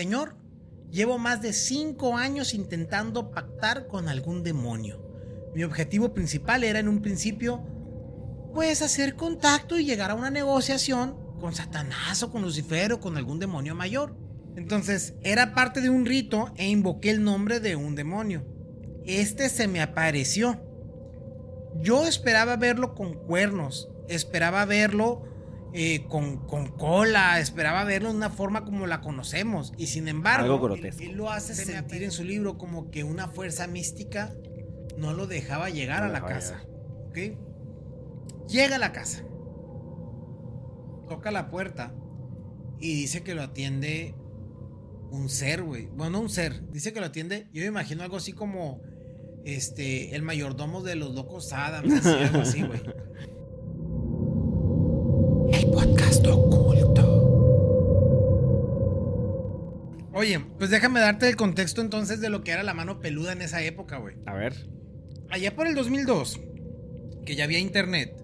Señor, llevo más de cinco años intentando pactar con algún demonio. Mi objetivo principal era en un principio, pues hacer contacto y llegar a una negociación con Satanás o con Lucifer o con algún demonio mayor. Entonces, era parte de un rito e invoqué el nombre de un demonio. Este se me apareció. Yo esperaba verlo con cuernos, esperaba verlo eh, con, con, cola, esperaba verlo de una forma como la conocemos. Y sin embargo, él, lo hace sentir en su libro como que una fuerza mística no lo dejaba llegar a la casa. Llega a la casa, toca la puerta y dice que lo atiende un ser, güey. Bueno, un ser. Dice que lo atiende. Yo me imagino algo así como este, el mayordomo de los locos Adams, algo así, güey. Oye, pues déjame darte el contexto entonces de lo que era la mano peluda en esa época, güey. A ver. Allá por el 2002, que ya había internet,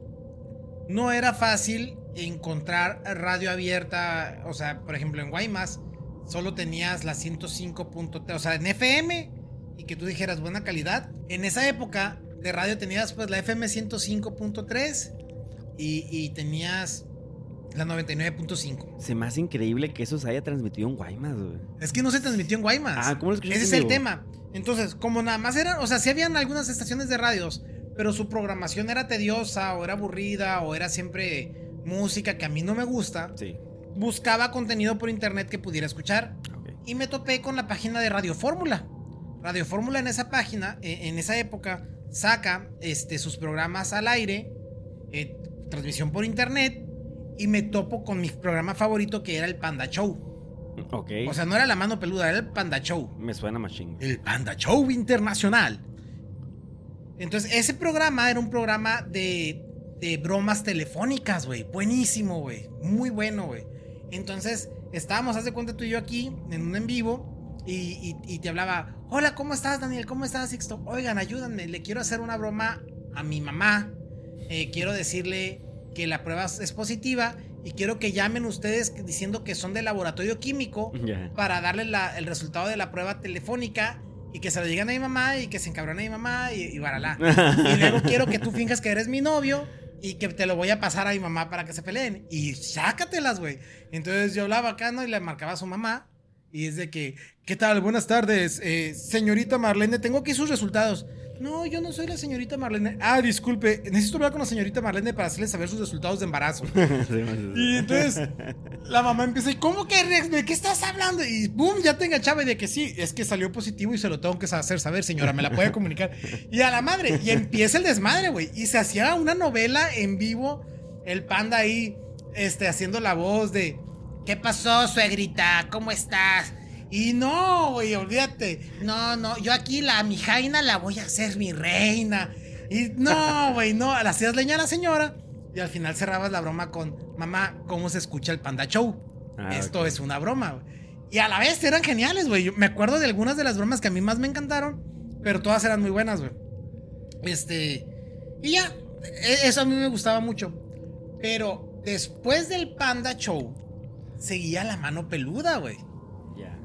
no era fácil encontrar radio abierta, o sea, por ejemplo, en Guaymas solo tenías la 105.3, o sea, en FM y que tú dijeras buena calidad. En esa época de radio tenías pues la FM 105.3 y, y tenías la 99.5. Se me hace increíble que eso se haya transmitido en Guaymas, güey. Es que no se transmitió en Guaymas. Ah, ¿cómo lo Ese es el tema. Entonces, como nada más eran, o sea, sí habían algunas estaciones de radios, pero su programación era tediosa o era aburrida o era siempre música que a mí no me gusta. Sí. Buscaba contenido por internet que pudiera escuchar. Y me topé con la página de Radio Fórmula. Radio Fórmula en esa página, e, en esa época, saca este, sus programas al aire, eh, transmisión por internet, y me topo con mi programa favorito que era el Panda Show. Ok. O sea, no era la mano peluda, era el Panda Show. Me suena más chingo. El Panda Show Internacional. Entonces, ese programa era un programa de, de bromas telefónicas, güey. Buenísimo, güey. Muy bueno, güey. Entonces, estábamos, haz de cuenta tú y yo aquí, en un en vivo, y, y, te hablaba, hola, ¿cómo estás, Daniel? ¿Cómo estás, Sixto? Oigan, ayúdenme, le quiero hacer una broma a mi mamá. Eh, quiero decirle que la prueba es positiva y quiero que llamen ustedes diciendo que son de laboratorio químico para darle el resultado de la prueba telefónica y que se lo digan a mi mamá y que se encabrone a mi mamá y, y baralá. y luego quiero que tú finjas que eres mi novio y que te lo voy a pasar a mi mamá para que se peleen. Y sácatelas, güey. Entonces yo hablaba acá, ¿no? Y le marcaba a su mamá. Y es de que, ¿qué tal? Buenas tardes, eh, señorita Marlene, tengo aquí sus resultados. No, yo no soy la señorita Marlene. Ah, disculpe, necesito hablar con la señorita Marlene para hacerle saber sus resultados de embarazo. y entonces la mamá empieza, ¿y cómo que, de qué estás hablando? Y boom, ya te enganchaba y de que sí, es que salió positivo y se lo tengo que hacer saber, señora, me la puede comunicar. Y a la madre, y empieza el desmadre, güey. Y se hacía una novela en vivo, el panda ahí, este, haciendo la voz de, ¿qué pasó, suegrita? ¿Cómo estás? Y no, güey, olvídate. No, no, yo aquí la mi jaina la voy a hacer mi reina. Y no, güey, no, la hacías leña a la señora. Y al final cerrabas la broma con, mamá, ¿cómo se escucha el Panda Show? Ah, Esto es una broma, güey. Y a la vez eran geniales, güey. Me acuerdo de algunas de las bromas que a mí más me encantaron, pero todas eran muy buenas, güey. Este. Y ya, e, eso a mí me gustaba mucho. Pero después del Panda Show, seguía la mano peluda, güey.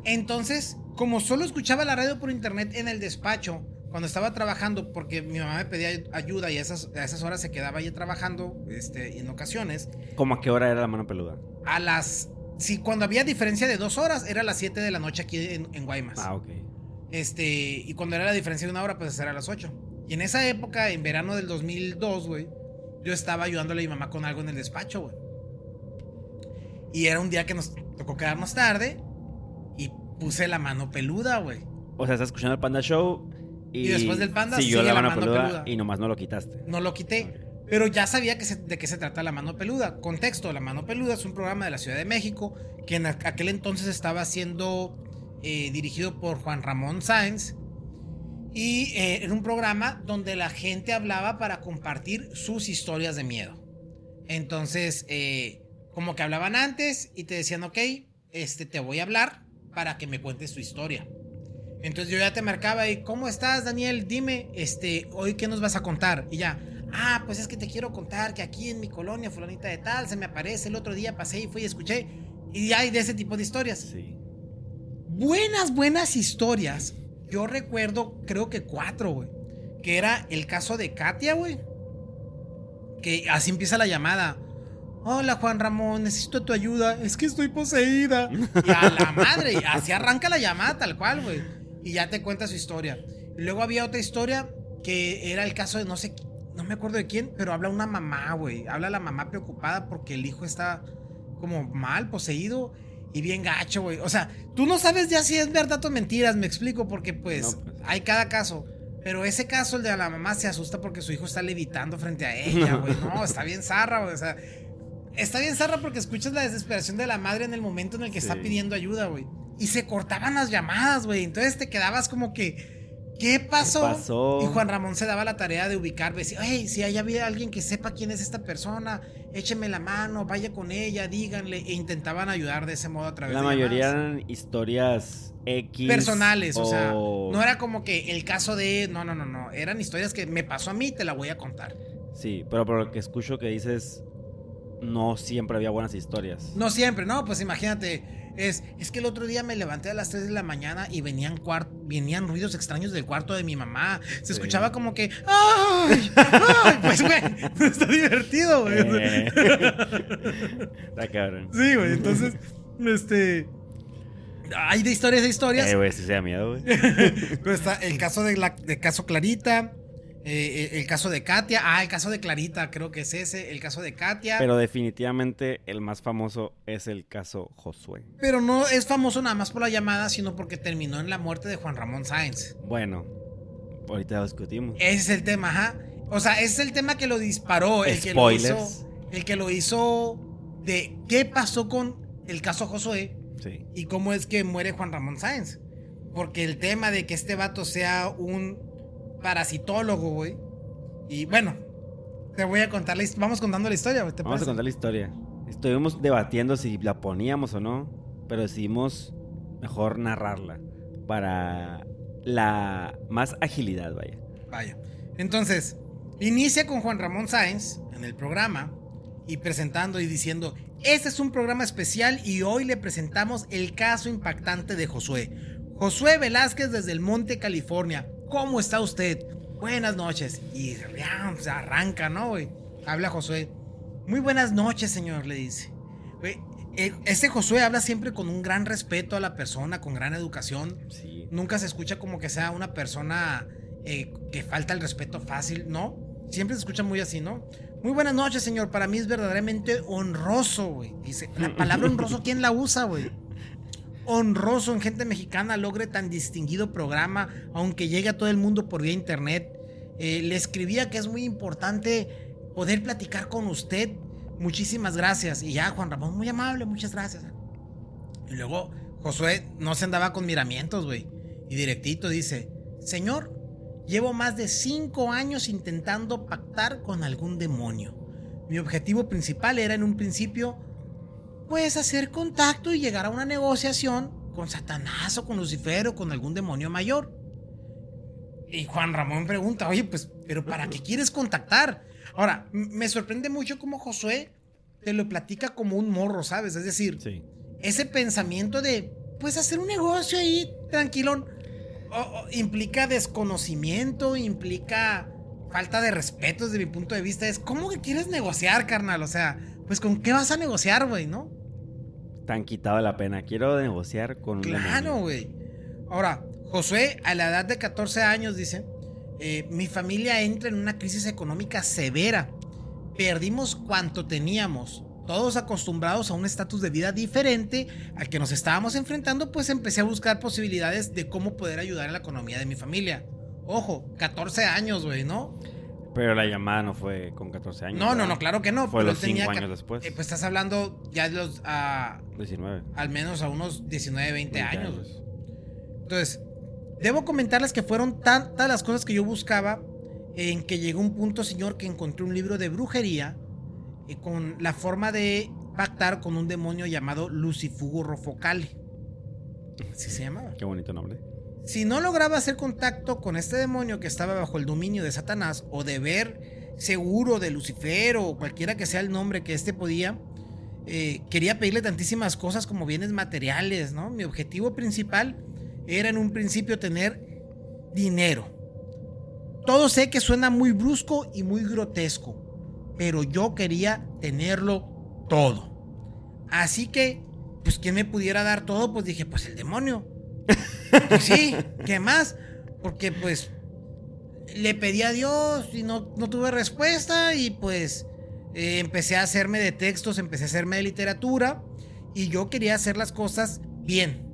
Entonces, como solo escuchaba la radio por internet en el despacho, cuando estaba trabajando, porque mi mamá me pedía ayuda y a esas, esas horas se quedaba ahí trabajando este, en ocasiones. ¿Cómo a qué hora era la mano peluda? A las. Sí, cuando había diferencia de dos horas, era a las 7 de la noche aquí en, Guaymas. Ah, ok. Este, y cuando era la diferencia de una hora, pues era a las 8. Y en esa época, en verano del 2002, güey, yo estaba ayudándole a mi mamá con algo en el despacho, güey. Y era un día que nos tocó quedarnos tarde puse la mano peluda, güey. O sea, estás escuchando el Panda Show y, después del Panda siguió la, mano, peluda, y nomás no lo quitaste. No lo quité. Pero ya sabía que de qué se trata la mano peluda. Contexto, la mano peluda es un programa de la Ciudad de México que en aquel entonces estaba siendo eh, dirigido por Juan Ramón Sáenz. Y eh, era un programa donde la gente hablaba para compartir sus historias de miedo. Entonces, eh, como que hablaban antes y te decían, ok, este, te voy a hablar para que me cuentes tu historia. Entonces yo ya te marcaba y, ¿cómo estás, Daniel? Dime, este, hoy qué nos vas a contar. Y ya, ah, pues es que te quiero contar que aquí en mi colonia, fulanita de tal, se me aparece, el otro día pasé y fui y escuché. Y hay de ese tipo de historias. Sí. buenas, buenas historias. Yo recuerdo, creo que cuatro, güey. Que era el caso de Katia, güey. Que así empieza la llamada. Hola Juan Ramón, necesito tu ayuda. Es que estoy poseída. Y a la madre, así arranca la llamada tal cual, güey. Y ya te cuenta su historia. Luego había otra historia que era el caso de no sé, no me acuerdo de quién, pero habla una mamá, güey. Habla la mamá preocupada porque el hijo está como mal, poseído y bien gacho, güey. O sea, tú no sabes ya si es verdad o mentiras, me explico, porque pues, pues, hay cada caso. Pero ese caso, el de la mamá, se asusta porque su hijo está levitando frente a ella, güey. No, está bien zarra, güey. O sea, está bien zarra porque escuchas la desesperación de la madre en el momento en el que está pidiendo ayuda, güey. Y se cortaban las llamadas, güey. Entonces te quedabas como que ¿Qué pasó? Y Juan Ramón se daba la tarea de ubicar, decía, hey, si hay había alguien que sepa quién es esta persona, écheme la mano, vaya con ella, díganle, e intentaban ayudar de ese modo a través la de La mayoría eran historias X. Personales, o... sea, no era como que el caso de, no, no, no, no, eran historias que me pasó a mí, te la voy a contar. Sí, pero por lo que escucho que dices, no siempre había buenas historias. No siempre, no, pues imagínate es, es que el otro día me levanté a las 3 de la mañana y venían, venían ruidos extraños del cuarto de mi mamá. Se escuchaba como que, ¡ay! ¡ay! Pues, güey, está divertido, güey. Eh. Está cabrón. Sí, güey, entonces, este. Hay de historias de historias. Eh, güey, si sea miedo, güey. está el caso de, la, de caso Clarita. Eh, el caso de Katia, ah, el caso de Clarita, creo que es ese, el caso de Katia. Pero definitivamente el más famoso es el caso Josué. Pero no es famoso nada más por la llamada, sino porque terminó en la muerte de Juan Ramón Sáenz. Bueno, ahorita lo discutimos. Ese es el tema, ajá. O sea, ese es el tema que lo disparó, el que lo hizo. El que lo hizo de qué pasó con el caso Josué sí. y cómo es que muere Juan Ramón Sáenz. Porque el tema de que este vato sea un parasitólogo, güey. Y bueno, te voy a contar la historia. Vamos contando la historia, güey. Vamos a contar la historia. Estuvimos debatiendo si la poníamos o no, pero decidimos mejor narrarla para la más agilidad, vaya. Vaya. Entonces, inicia con Juan Ramón Sáenz en el programa y presentando y diciendo, este es un programa especial y hoy le presentamos el caso impactante de Josué. Josué Velázquez desde el Monte, California, ¿Cómo está usted? Buenas noches. Y se arranca, ¿no, güey? Habla Josué. Muy buenas noches, señor, le dice. este Josué habla siempre con un gran respeto a la persona, con gran educación. Sí. Nunca se escucha como que sea una persona eh, que falta el respeto fácil, ¿no? Siempre se escucha muy así, ¿no? Muy buenas noches, señor. Para mí es verdaderamente honroso, güey. Dice, la palabra honroso, ¿quién la usa, güey? Honroso en gente mexicana logre tan distinguido programa, aunque llegue a todo el mundo por vía internet. Eh, le escribía que es muy importante poder platicar con usted. Muchísimas gracias. Y ya, Juan Ramón, muy amable, muchas gracias. Y luego Josué no se andaba con miramientos, güey. Y directito dice, Señor, llevo más de cinco años intentando pactar con algún demonio. Mi objetivo principal era en un principio puedes hacer contacto y llegar a una negociación con Satanás o con Lucifer o con algún demonio mayor. Y Juan Ramón pregunta, oye, pues, pero ¿para qué quieres contactar? Ahora, me sorprende mucho cómo Josué te lo platica como un morro, ¿sabes? Es decir, ese pensamiento de, pues, hacer un negocio ahí, tranquilón, implica desconocimiento, implica falta de respeto desde mi punto de vista. Es, ¿cómo que quieres negociar, carnal? O sea, pues, ¿con qué vas a negociar, güey, no? Tan quitado la pena. Quiero negociar con un Claro, güey. Ahora, Josué, a la edad de 14 años, dice, eh, mi familia entra en una crisis económica severa. Perdimos cuanto teníamos. Todos acostumbrados a un estatus de vida diferente al que nos estábamos enfrentando, pues empecé a buscar posibilidades de cómo poder ayudar a la economía de mi familia. Ojo, 14 años, güey, ¿no? Pero la llamada no fue con 14 años. No, no, no, claro que no. Fue los 5 años después. Eh, pues estás hablando ya de los. 19. Al menos a unos 19, 20, años. Entonces, debo comentarles que fueron tantas las cosas que yo buscaba en que llegó un punto, señor, que encontré un libro de brujería y con la forma de pactar con un demonio llamado Lucifugo Rofocale. Así se llamaba. Qué bonito nombre. Si no lograba hacer contacto con este demonio que estaba bajo el dominio de Satanás o de ver seguro de Lucifer o cualquiera que sea el nombre que éste podía, eh, quería pedirle tantísimas cosas como bienes materiales, ¿no? Mi objetivo principal era en un principio tener dinero. Todo sé que suena muy brusco y muy grotesco, pero yo quería tenerlo todo. Así que, pues, ¿quién me pudiera dar todo? Pues dije, pues el demonio. Pues sí, ¿qué más? Porque pues le pedí a Dios y no, no tuve respuesta y pues eh, empecé a hacerme de textos, empecé a hacerme de literatura y yo quería hacer las cosas bien.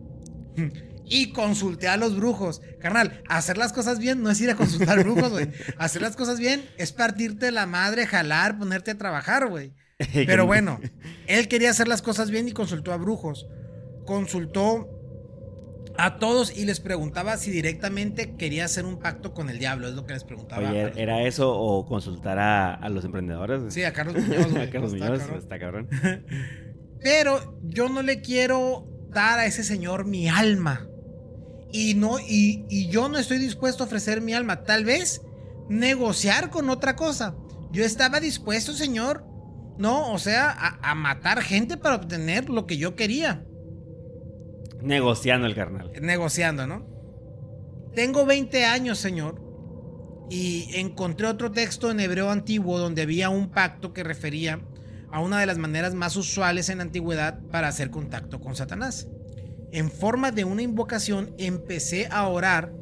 Y consulté a los brujos. Carnal, hacer las cosas bien no es ir a consultar brujos, güey. Hacer las cosas bien es partirte la madre, jalar, ponerte a trabajar, güey. Pero bueno, él quería hacer las cosas bien y consultó a brujos. Consultó a todos y les preguntaba si directamente quería hacer un pacto con el diablo, es lo que les preguntaba. Oye, ¿era eso o consultar a, los emprendedores? Sí, a Carlos Muñoz. a Carlos Muñoz, está cabrón. Pero yo no le quiero dar a ese señor mi alma. Y, no, y, y yo no estoy dispuesto a ofrecer mi alma. Tal vez negociar con otra cosa. Yo estaba dispuesto, señor, no, o sea, a, a matar gente para obtener lo que yo quería. Negociando el carnal. Negociando, ¿no? Tengo 20 años, señor, y encontré otro texto en hebreo antiguo donde había un pacto que refería a una de las maneras más usuales en la antigüedad para hacer contacto con Satanás. En forma de una invocación empecé a orar,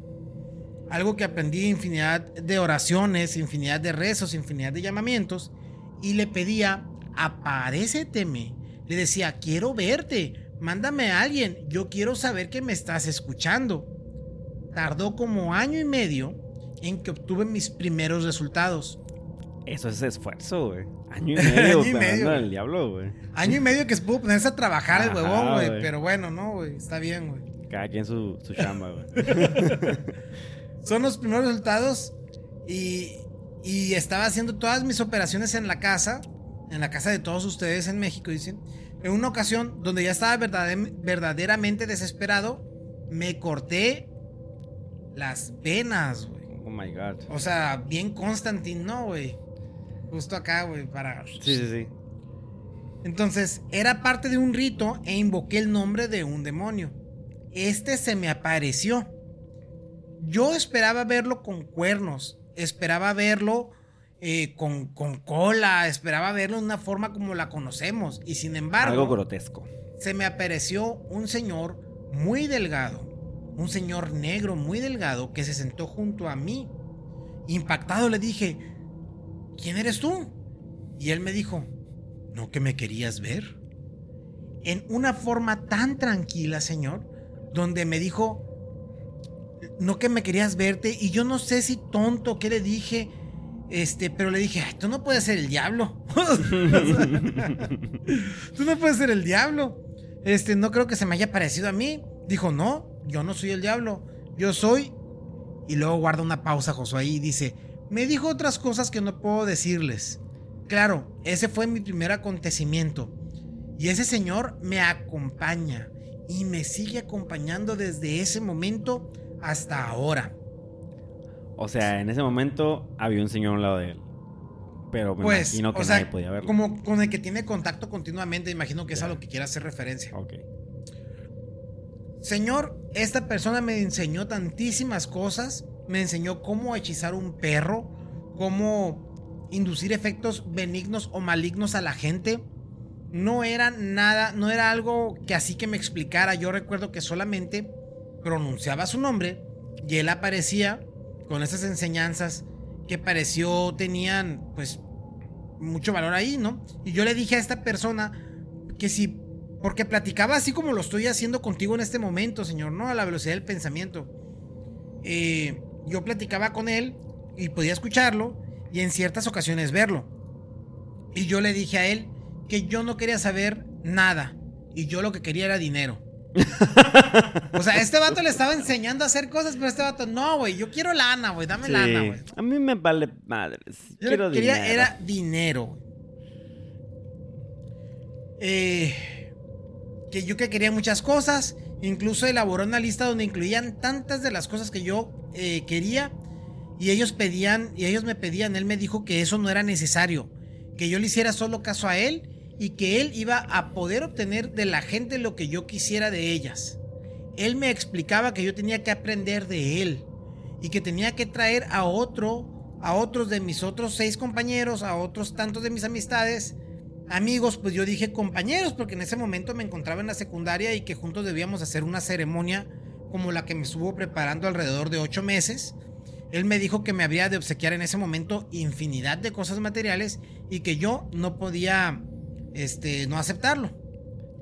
algo que aprendí infinidad de oraciones, infinidad de rezos, infinidad de llamamientos, y le pedía, aparéceteme. Le decía, quiero verte, Mándame a alguien, yo quiero saber que me estás escuchando. Tardó como año y medio en que obtuve mis primeros resultados. Eso es esfuerzo, güey. Año y medio, año y medio. diablo, güey. Año y medio que se pudo ponerse a trabajar el huevón, güey. Pero bueno, no, güey. Está bien, güey. Cada quien su, su chamba, güey. Son los primeros resultados. Y, y estaba haciendo todas mis operaciones en la casa. En la casa de todos ustedes en México, dicen. En una ocasión donde ya estaba verdaderamente desesperado, me corté las venas, güey. Oh my god. O sea, bien Constantine, ¿no, güey? Justo acá, güey, para. Sí, sí, sí. Entonces, era parte de un rito e invoqué el nombre de un demonio. Este se me apareció. Yo esperaba verlo con cuernos, esperaba verlo eh, con, con, cola, esperaba verlo de una forma como la conocemos. Y sin embargo. Algo grotesco. Se me apareció un señor muy delgado, un señor negro muy delgado que se sentó junto a mí. Impactado le dije, ¿quién eres tú? Y él me dijo, ¿no que me querías ver? En una forma tan tranquila, señor, donde me dijo, no que me querías verte, y yo no sé si tonto, ¿qué le dije? Este, pero le dije, tú no puedes ser el diablo. tú no puedes ser el diablo. Este, no creo que se me haya parecido a mí. Dijo, no, yo no soy el diablo. Yo soy. Y luego guarda una pausa Josué y dice, me dijo otras cosas que no puedo decirles. Claro, ese fue mi primer acontecimiento. Y ese señor me acompaña y me sigue acompañando desde ese momento hasta ahora. O sea, en ese momento había un señor al lado de él. Pero me pues, imagino que nadie podía verlo. Como con el que tiene contacto continuamente, imagino que es a lo que quiere hacer referencia. Ok. Señor, esta persona me enseñó tantísimas cosas. Me enseñó cómo hechizar un perro, cómo inducir efectos benignos o malignos a la gente. No era nada, no era algo que así que me explicara. Yo recuerdo que solamente pronunciaba su nombre y él aparecía con esas enseñanzas que pareció tenían pues mucho valor ahí, ¿no? Y yo le dije a esta persona que si, porque platicaba así como lo estoy haciendo contigo en este momento, señor, ¿no? A la velocidad del pensamiento. Eh, yo platicaba con él y podía escucharlo y en ciertas ocasiones verlo. Y yo le dije a él que yo no quería saber nada y yo lo que quería era dinero o sea, este vato le estaba enseñando a hacer cosas, pero este vato, no, güey, yo quiero lana, güey, dame lana, güey. A mí me vale madres. Yo quiero quería dinero. era dinero. Eh, que yo que quería muchas cosas, incluso elaboró una lista donde incluían tantas de las cosas que yo eh, quería y ellos pedían, y ellos me pedían, él me dijo que eso no era necesario, que yo le hiciera solo caso a él y que él iba a poder obtener de la gente lo que yo quisiera de ellas. Él me explicaba que yo tenía que aprender de él y que tenía que traer a otro, a otros de mis otros seis compañeros, a otros tantos de mis amistades, amigos, pues yo dije compañeros, porque en ese momento me encontraba en la secundaria y que juntos debíamos hacer una ceremonia como la que me estuvo preparando alrededor de ocho meses. Él me dijo que me había de obsequiar en ese momento infinidad de cosas materiales y que yo no podía este, no aceptarlo.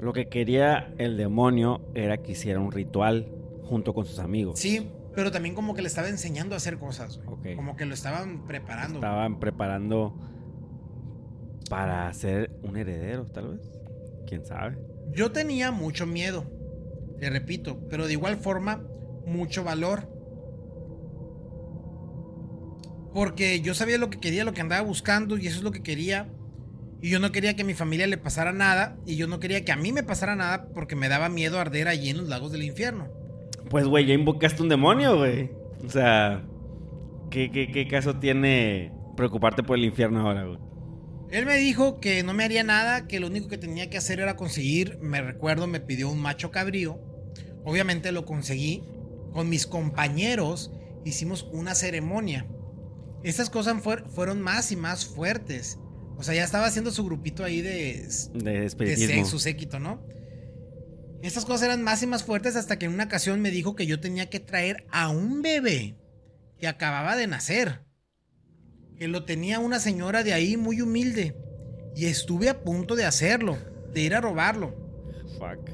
Lo que quería el demonio era que hiciera un ritual junto con sus amigos. Sí, pero también como que le estaba enseñando a hacer cosas. Como que lo estaban preparando. Estaban preparando para ser un heredero, tal vez. ¿Quién sabe? Yo tenía mucho miedo, te repito, pero de igual forma, mucho valor. Porque yo sabía lo que quería, lo que andaba buscando y eso es lo que quería. Y yo no quería que a mi familia le pasara nada y yo no quería que a mí me pasara nada porque me daba miedo arder allí en los lagos del infierno. Pues, güey, ya invocaste un demonio, güey. O sea, ¿qué, qué caso tiene preocuparte por el infierno ahora, güey? Él me dijo que no me haría nada, que lo único que tenía que hacer era conseguir, me recuerdo, me pidió un macho cabrío. Obviamente lo conseguí. Con mis compañeros hicimos una ceremonia. Estas cosas fueron más y más fuertes. O sea, ya estaba haciendo su grupito ahí de, de, de su séquito, ¿no? Estas cosas eran más y más fuertes hasta que en una ocasión me dijo que yo tenía que traer a un bebé que acababa de nacer que lo tenía una señora de ahí muy humilde. Y estuve a punto de hacerlo, de ir a robarlo. Fuck.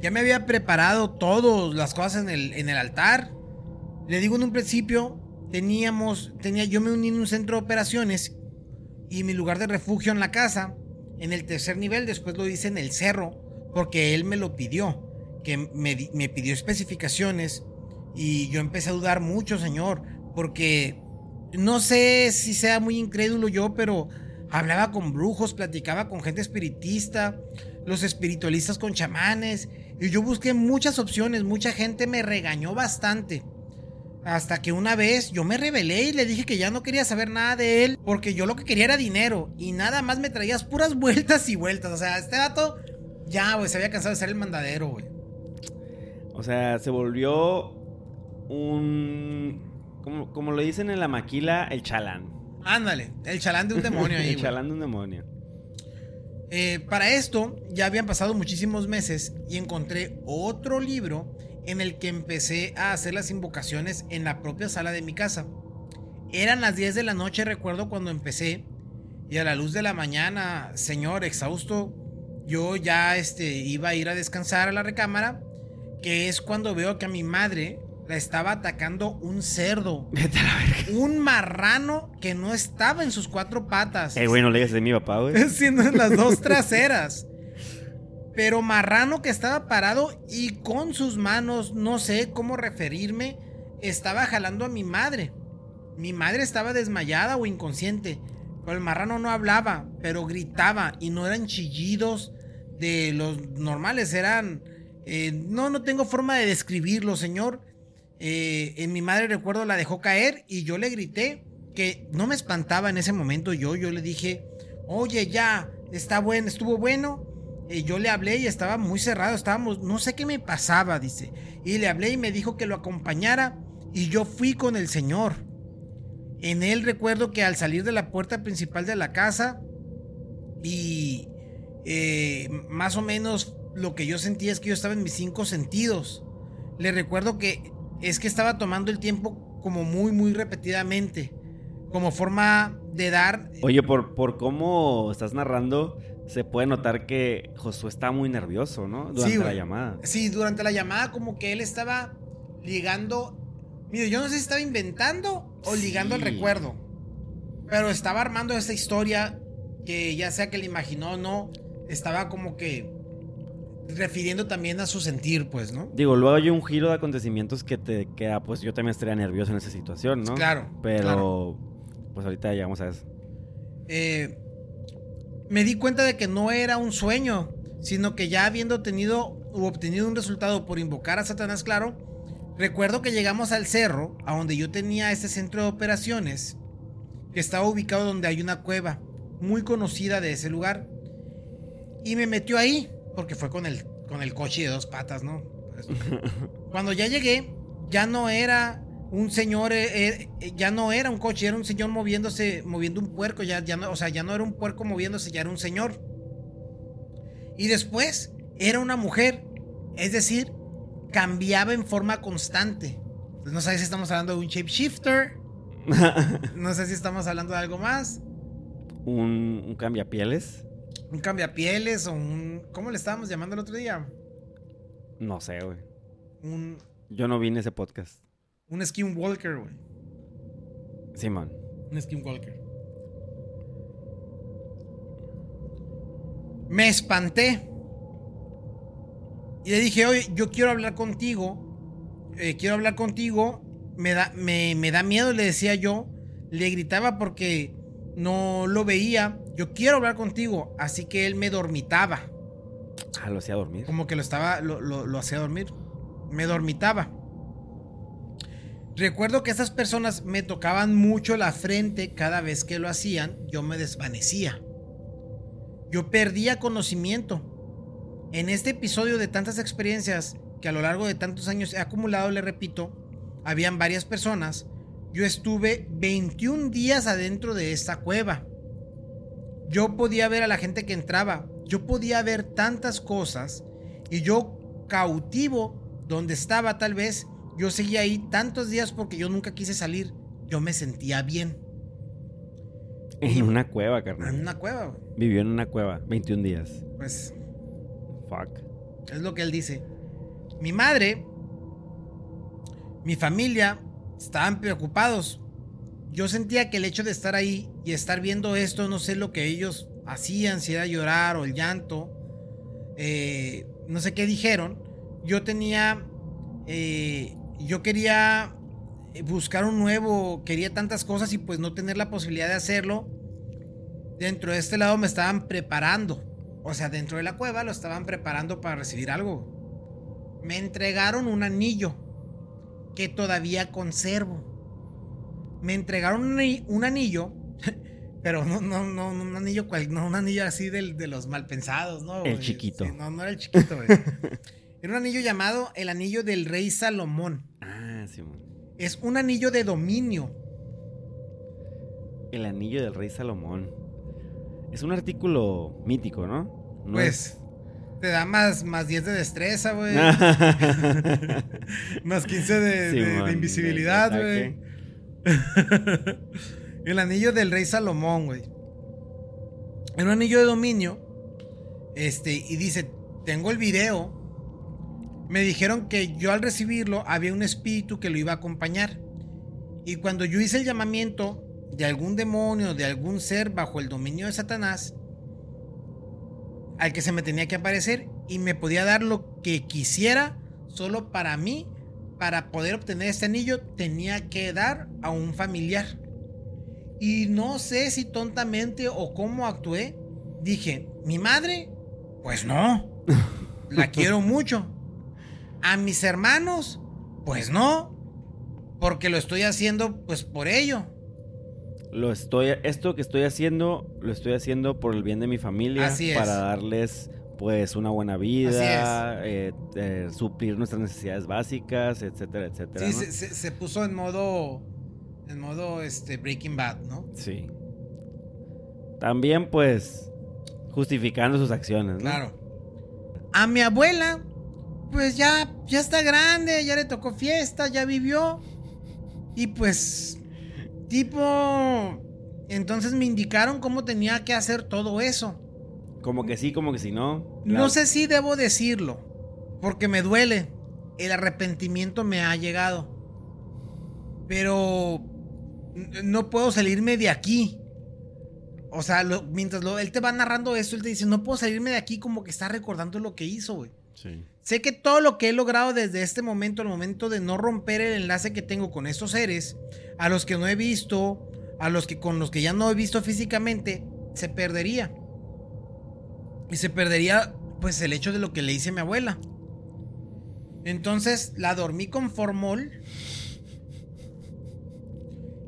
Ya me había preparado todas las cosas en el, en el altar. Le digo en un principio, teníamos, tenía, yo me uní en un centro de operaciones y mi lugar de refugio en la casa, en el tercer nivel, después lo hice en el cerro, porque él me lo pidió, que me, me pidió especificaciones y yo empecé a dudar mucho, señor, porque no sé si sea muy incrédulo yo, pero hablaba con brujos, platicaba con gente espiritista, los espiritualistas con chamanes, y yo busqué muchas opciones, mucha gente me regañó bastante. Hasta que una vez yo me rebelé y le dije que ya no quería saber nada de él, porque yo lo que quería era dinero, y nada más me traías puras vueltas y vueltas. O sea, este dato ya, güey, se había cansado de ser el mandadero, güey. O sea, se volvió un como, como lo dicen en la maquila, el chalán. Ándale, el chalán de un demonio ahí. el chalán de un demonio. Eh, para esto ya habían pasado muchísimos meses y encontré otro libro en el que empecé a hacer las invocaciones en la propia sala de mi casa. Eran las 10 de la noche, recuerdo cuando empecé, y a la luz de la mañana, señor, exhausto, yo ya este, iba a ir a descansar a la recámara, que es cuando veo que a mi madre la estaba atacando un cerdo. Un marrano que no estaba en sus cuatro patas. Eh, güey, no le digas de mi papá, güey. Siendo en las dos traseras. Pero marrano que estaba parado y con sus manos, no sé cómo referirme, estaba jalando a mi madre. Mi madre estaba desmayada o inconsciente. Pero el marrano no hablaba, pero gritaba y no eran chillidos de los normales, eran... Eh, no, no tengo forma de describirlo, señor eh, en mi madre recuerdo la dejó caer y yo le grité que no me espantaba en ese momento yo, yo le dije, oye ya, está bueno, estuvo bueno. Y yo le hablé y estaba muy cerrado, estábamos, no sé qué me pasaba, dice. Y le hablé y me dijo que lo acompañara y yo fui con el Señor. En él recuerdo que al salir de la puerta principal de la casa y eh, más o menos lo que yo sentía es que yo estaba en mis cinco sentidos. Le recuerdo que es que estaba tomando el tiempo como muy, muy repetidamente, como forma de dar... Oye, por, por cómo estás narrando, se puede notar que Josué está muy nervioso, ¿no? Durante la llamada. Sí, durante la llamada como que él estaba ligando... Mira, yo no sé si estaba inventando o ligando el recuerdo, pero estaba armando esta historia que ya sea que le imaginó o no, estaba como que refiriendo también a su sentir, pues, ¿no? Digo, luego hay un giro de acontecimientos que te queda, pues yo también estaría nervioso en esa situación, ¿no? Claro. Pero, pues ahorita llegamos a eso. Eh, me di cuenta de que no era un sueño, sino que ya habiendo tenido u obtenido un resultado por invocar a Satanás, claro, recuerdo que llegamos al cerro, a donde yo tenía este centro de operaciones, que estaba ubicado donde hay una cueva, muy conocida de ese lugar. Y me metió ahí, porque fue con el, con el coche de dos patas, ¿no? Pues, cuando ya llegué, ya no era un señor, eh, eh, ya no era un coche, era un señor moviéndose, moviendo un puerco, ya, ya no, o sea, ya no era un puerco moviéndose, ya era un señor. Y después era una mujer, es decir, cambiaba en forma constante. Pues no sé si estamos hablando de un shapeshifter, no sé si estamos hablando de algo más. ¿Un, un cambiapieles? Un cambiapieles o un... ¿Cómo le estábamos llamando el otro día? No sé, güey. Un, Yo no vi en ese podcast. Un skinwalker, güey. Simón. Un skinwalker. Me espanté. Y le dije, oye, yo quiero hablar contigo. eh, quiero hablar contigo. Me da, me, me da miedo, le decía yo. Le gritaba porque no lo veía. Yo quiero hablar contigo. Así que él me dormitaba. Ah, lo hacía dormir. Como que lo estaba, lo, lo- lo hacía dormir. Me dormitaba. Recuerdo que esas personas me tocaban mucho la frente cada vez que lo hacían, yo me desvanecía. Yo perdía conocimiento. En este episodio de tantas experiencias que a lo largo de tantos años he acumulado, le repito, habían varias personas. Yo estuve 21 días adentro de esta cueva. Yo podía ver a la gente que entraba. Yo podía ver tantas cosas. Y yo cautivo donde estaba tal vez. Yo seguía ahí tantos días porque yo nunca quise salir. Yo me sentía bien. En una cueva, En carnal. una cueva, güey. Vivió en una cueva 21 días. Pues Fuck. es lo que él dice. Mi madre, mi familia estaban preocupados. Yo sentía que el hecho de estar ahí y estar viendo esto, no sé lo que ellos hacían, si era llorar o el llanto, eh, no sé qué dijeron. Yo tenía, eh, yo quería eh, buscar un nuevo, quería tantas cosas y pues no tener la posibilidad de hacerlo. Dentro de este lado me estaban preparando. O sea, dentro de la cueva lo estaban preparando para recibir algo. Me entregaron un anillo que todavía conservo. Me entregaron un, ani- un anillo, pero no, no, no, no un anillo cual, no un anillo así del- de los mal pensados, ¿no? El chiquito. Sí, no, no era el chiquito, güey. Era un anillo llamado el anillo del rey Salomón. Ah, Simón. Es un anillo de dominio. El anillo del rey Salomón. Es un artículo mítico, ¿no? No Pues te da más, más 10 de destreza, güey. Más 15 de, de- invisibilidad, güey. El anillo del rey Salomón, güey. Era un anillo de dominio. Este, y dice, tengo el video. Me dijeron que yo al recibirlo había un espíritu que lo iba a acompañar. Y cuando yo hice el llamamiento de algún demonio, de algún ser bajo el dominio de Satanás, al que se me tenía que aparecer y me podía dar lo que quisiera solo para mí, para poder obtener este anillo, tenía que dar a un familiar. Y no sé si tontamente o cómo actué, dije, ¿mi madre? Pues no, la quiero mucho. ¿A mis hermanos? Pues no, porque lo estoy haciendo pues por ello. Lo estoy, esto que estoy haciendo, lo estoy haciendo por el bien de mi familia, Así es. para darles pues una buena vida, eh, eh, suplir nuestras necesidades básicas, etcétera, etcétera. Sí, ¿no? se, se- se puso en modo, en modo este, Breaking Bad, ¿no? Sí. También pues justificando sus acciones, ¿no? Claro. A mi abuela, pues ya, ya está grande, ya le tocó fiesta, ya vivió. Y pues, tipo, entonces me indicaron cómo tenía que hacer todo eso. Como que sí, como que sí, no. No sé si debo decirlo, porque me duele. El arrepentimiento me ha llegado. Pero no puedo salirme de aquí. O sea, lo- mientras lo- él te va narrando esto, él te dice, no puedo salirme de aquí como que está recordando lo que hizo, güey. Sí. Sé que todo lo que he logrado desde este momento, el momento de no romper el enlace que tengo con estos seres, a los que no he visto, a los que con los que ya no he visto físicamente, se perdería. Y se perdería pues el hecho de lo que le hice a mi abuela. Entonces la dormí con formol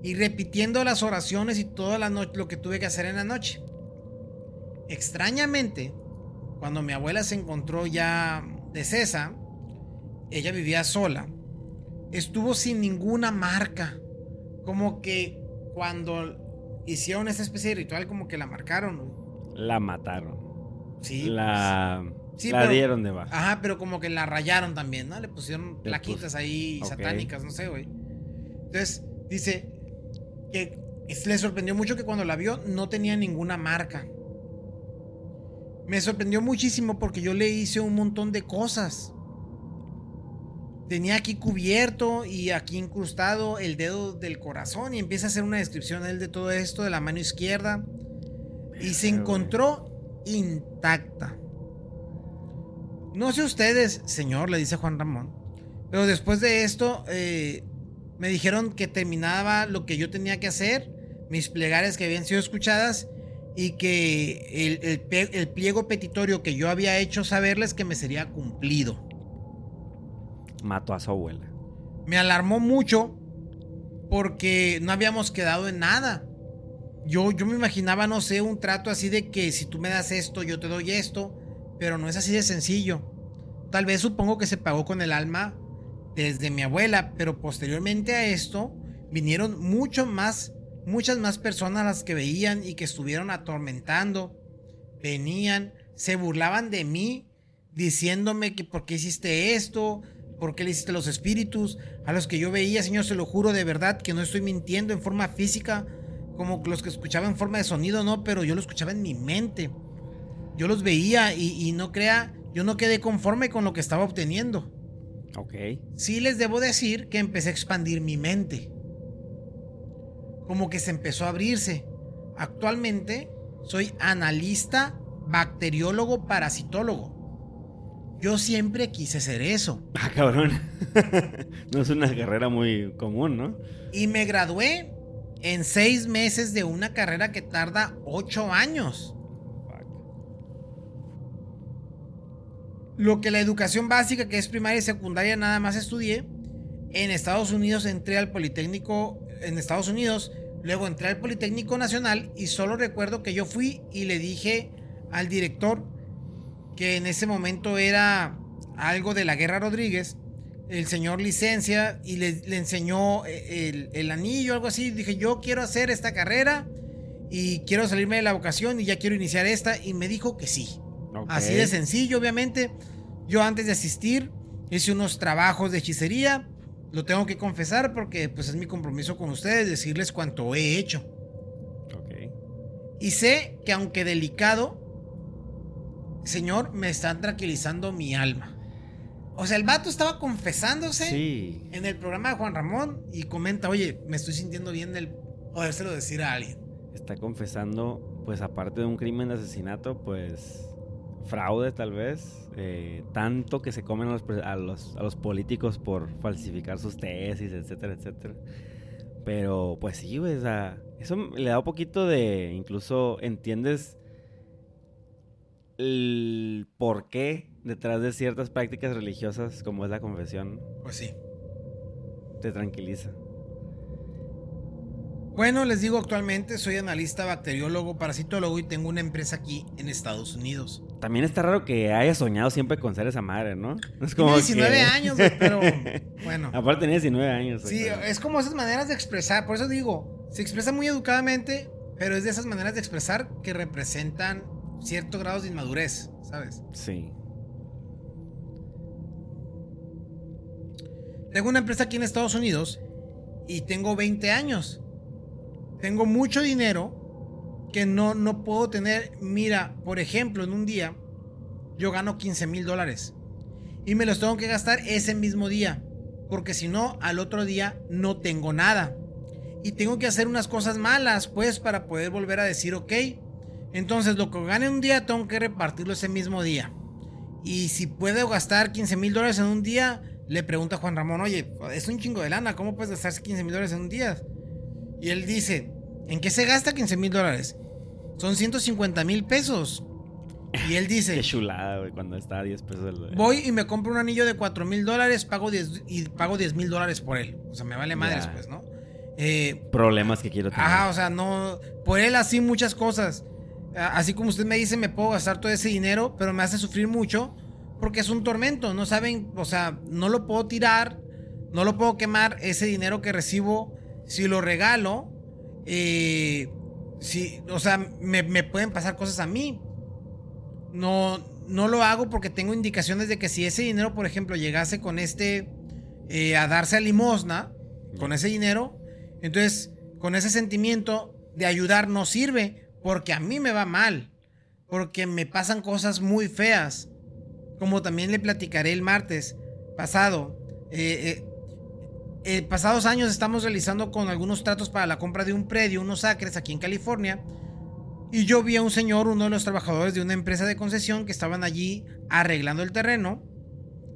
y repitiendo las oraciones y toda la noche lo que tuve que hacer en la noche. Extrañamente, cuando mi abuela se encontró ya de cesa, ella vivía sola, estuvo sin ninguna marca. Como que cuando hicieron esa especie de ritual, como que la marcaron. La mataron. Sí. La, Sí, la pero- dieron de baja. Ajá, pero como que la rayaron también, ¿no? Le pusieron plaquitas pus- ahí satánicas, no sé, güey. Entonces, dice que le sorprendió mucho que cuando la vio no tenía ninguna marca. Me sorprendió muchísimo porque yo le hice un montón de cosas. Tenía aquí cubierto y aquí incrustado el dedo del corazón y empieza a hacer una descripción él de todo esto de la mano izquierda y se encontró intacta. No sé ustedes, señor, le dice Juan Ramón, pero después de esto eh, me dijeron que terminaba lo que yo tenía que hacer, mis plegarias que habían sido escuchadas y que el, el pliego petitorio que yo había hecho saberles que me sería cumplido. Mató a su abuela. Me alarmó mucho porque no habíamos quedado en nada. Yo, yo me imaginaba, no sé, un trato así de que si tú me das esto, yo te doy esto, pero no es así de sencillo. Tal vez supongo que se pagó con el alma desde mi abuela, pero posteriormente a esto vinieron mucho más, muchas más personas las que veían y que estuvieron atormentando. Venían, se burlaban de mí, diciéndome que por qué hiciste esto, por qué le hiciste los espíritus, a los que yo veía, Señor, se lo juro de verdad que no estoy mintiendo en forma física, como los que escuchaba en forma de sonido, no, pero yo lo escuchaba en mi mente. Yo los veía y, y no crea, yo no quedé conforme con lo que estaba obteniendo. Ok. Sí les debo decir que empecé a expandir mi mente. Como que se empezó a abrirse. Actualmente soy analista, bacteriólogo, parasitólogo. Yo siempre quise ser eso. Ah, cabrón. no es una carrera muy común, ¿no? Y me gradué en seis meses de una carrera que tarda ocho años. Lo que la educación básica, que es primaria y secundaria, nada más estudié. En Estados Unidos entré al Politécnico, en Estados Unidos, luego entré al Politécnico Nacional y solo recuerdo que yo fui y le dije al director que en ese momento era algo de la Guerra Rodríguez, el señor licencia y le, le enseñó eh, el, el anillo, algo así. Dije, yo quiero hacer esta carrera y quiero salirme de la vocación y ya quiero iniciar esta. Y me dijo que sí. Así de sencillo, obviamente. Yo antes de asistir hice unos trabajos de hechicería. Lo tengo que confesar porque pues es mi compromiso con ustedes decirles cuánto he hecho. Ok. Y sé que aunque delicado, Señor, me están tranquilizando mi alma. O sea, el vato estaba confesándose Sí. en el programa de Juan Ramón y comenta, oye, me estoy sintiendo bien del podérselo decir a alguien. Está confesando, pues aparte de un crimen de asesinato, pues fraude tal vez. eh, tanto que se comen a los, pre- a, los, a los políticos por falsificar sus tesis, etcétera, etcétera. Pero pues sí, güey, o sea, eso le da un poquito de, incluso entiendes el porqué detrás de ciertas prácticas religiosas como es la confesión. Pues sí. Te tranquiliza. Bueno, les digo, actualmente soy analista bacteriólogo, parasitólogo y tengo una empresa aquí en Estados Unidos. También está raro que haya soñado siempre con ser esa madre, ¿no? Es Tiene 19 que- años, pero bueno. Aparte tenía 19 años. Sí, es como esas maneras de expresar, por eso digo, se expresa muy educadamente, pero es de esas maneras de expresar que representan ciertos grados de inmadurez, ¿sabes? Sí. Tengo una empresa aquí en Estados Unidos y tengo 20 años. Tengo mucho dinero que no, no puedo tener. Mira, por ejemplo, en un día yo gano 15 mil dólares y me los tengo que gastar ese mismo día. Porque si no, al otro día no tengo nada. Y tengo que hacer unas cosas malas, pues, para poder volver a decir, ok. Entonces, lo que gane un día, tengo que repartirlo ese mismo día. Y si puedo gastar 15 mil dólares en un día, le pregunta a Juan Ramón, oye, es un chingo de lana, ¿cómo puedes gastarse 15 mil dólares en un día? Y él dice, ¿en qué se gasta 15 mil dólares? Son 150 mil pesos. Y él dice, Qué chulada, güey, cuando está a 10 pesos el... voy y me compro un anillo de 4 mil dólares, pago 10 y pago 10 mil dólares por él. O sea, me vale madres, Ya. pues, ¿no? Eh, Problemas que quiero tener. Ajá, o sea, no. Por él así muchas cosas. así como usted me dice, me puedo gastar todo ese dinero, pero me hace sufrir mucho porque es un tormento. No saben, o sea, no lo puedo tirar, no lo puedo quemar. Ese dinero que recibo, si lo regalo, eh, si, o sea, me, pueden pasar cosas a mí. No, no lo hago porque tengo indicaciones de que si ese dinero, por ejemplo, llegase con este eh, a darse a limosna, con ese dinero, entonces con ese sentimiento de ayudar no sirve porque a mí me va mal, porque me pasan cosas muy feas, como también le platicaré el martes pasado. Eh, eh, pasados años estamos realizando con algunos tratos para la compra de un predio, unos acres aquí en California. Y yo vi a un señor, uno de los trabajadores de una empresa de concesión que estaban allí arreglando el terreno,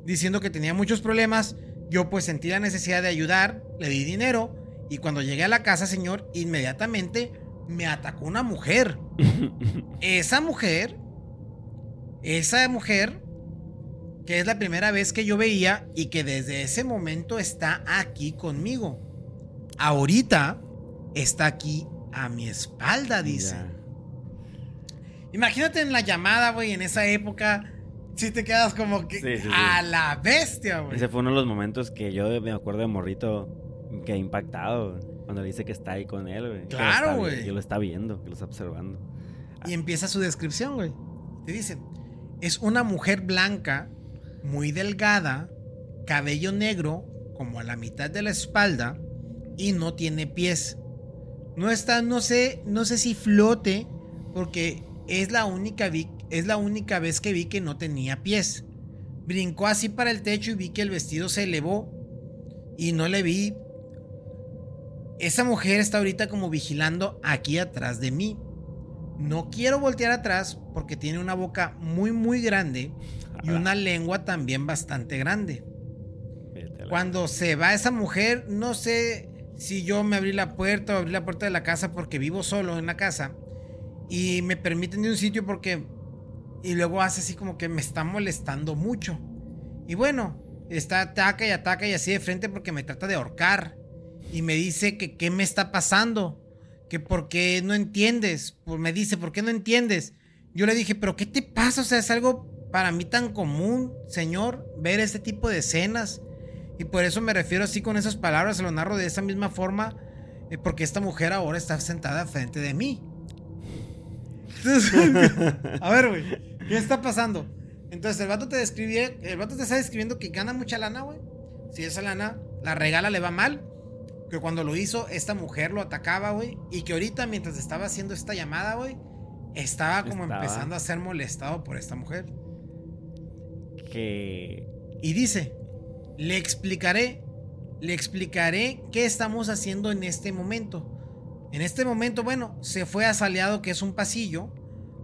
diciendo que tenía muchos problemas. Yo pues sentí la necesidad de ayudar, le di dinero y cuando llegué a la casa, señor, inmediatamente me atacó una mujer. esa mujer, esa mujer, que es la primera vez que yo veía y que desde ese momento está aquí conmigo. Ahorita está aquí a mi espalda, dice. Imagínate en la llamada, güey, en esa época. Si te quedas como que a la bestia, güey. Ese fue uno de los momentos que yo me acuerdo de morrito que impactado cuando le dice que está ahí con él, güey. Claro, güey. Que lo está viendo, que lo está observando. Y empieza su descripción, güey. Te dice, es una mujer blanca, muy delgada, cabello negro, como a la mitad de la espalda, y no tiene pies. No está, no sé, no sé si flote, porque es la única, es la única vez que vi que no tenía pies. Brincó así para el techo y vi que el vestido se elevó y no le vi esa mujer está ahorita como vigilando aquí atrás de mí. No quiero voltear atrás porque tiene una boca muy muy grande y una lengua también bastante grande. Cuando se va esa mujer, no sé si yo me abrí la puerta o abrí la puerta de la casa porque vivo solo en la casa y me permiten de un sitio porque y luego hace así como que me está molestando mucho. Y bueno, está ataca y ataca y así de frente porque me trata de ahorcar y me dice que qué me está pasando, que por qué no entiendes, pues me dice, ¿por qué no entiendes? Yo le dije, pero ¿qué te pasa? O sea, es algo para mí tan común, señor, ver este tipo de escenas. Y por eso me refiero así con esas palabras, se lo narro de esa misma forma, eh, porque esta mujer ahora está sentada frente de mí. a ver, güey, ¿qué está pasando? Entonces el vato te describía, el vato te está describiendo que gana mucha lana, güey. Si esa lana la regala le va mal, que cuando lo hizo, esta mujer lo atacaba, güey. Y que ahorita, mientras estaba haciendo esta llamada, güey, estaba como empezando a ser molestado por esta mujer. Que. Y dice: Le explicaré, le explicaré qué estamos haciendo en este momento. En este momento, bueno, se fue a Saleado, que es un pasillo.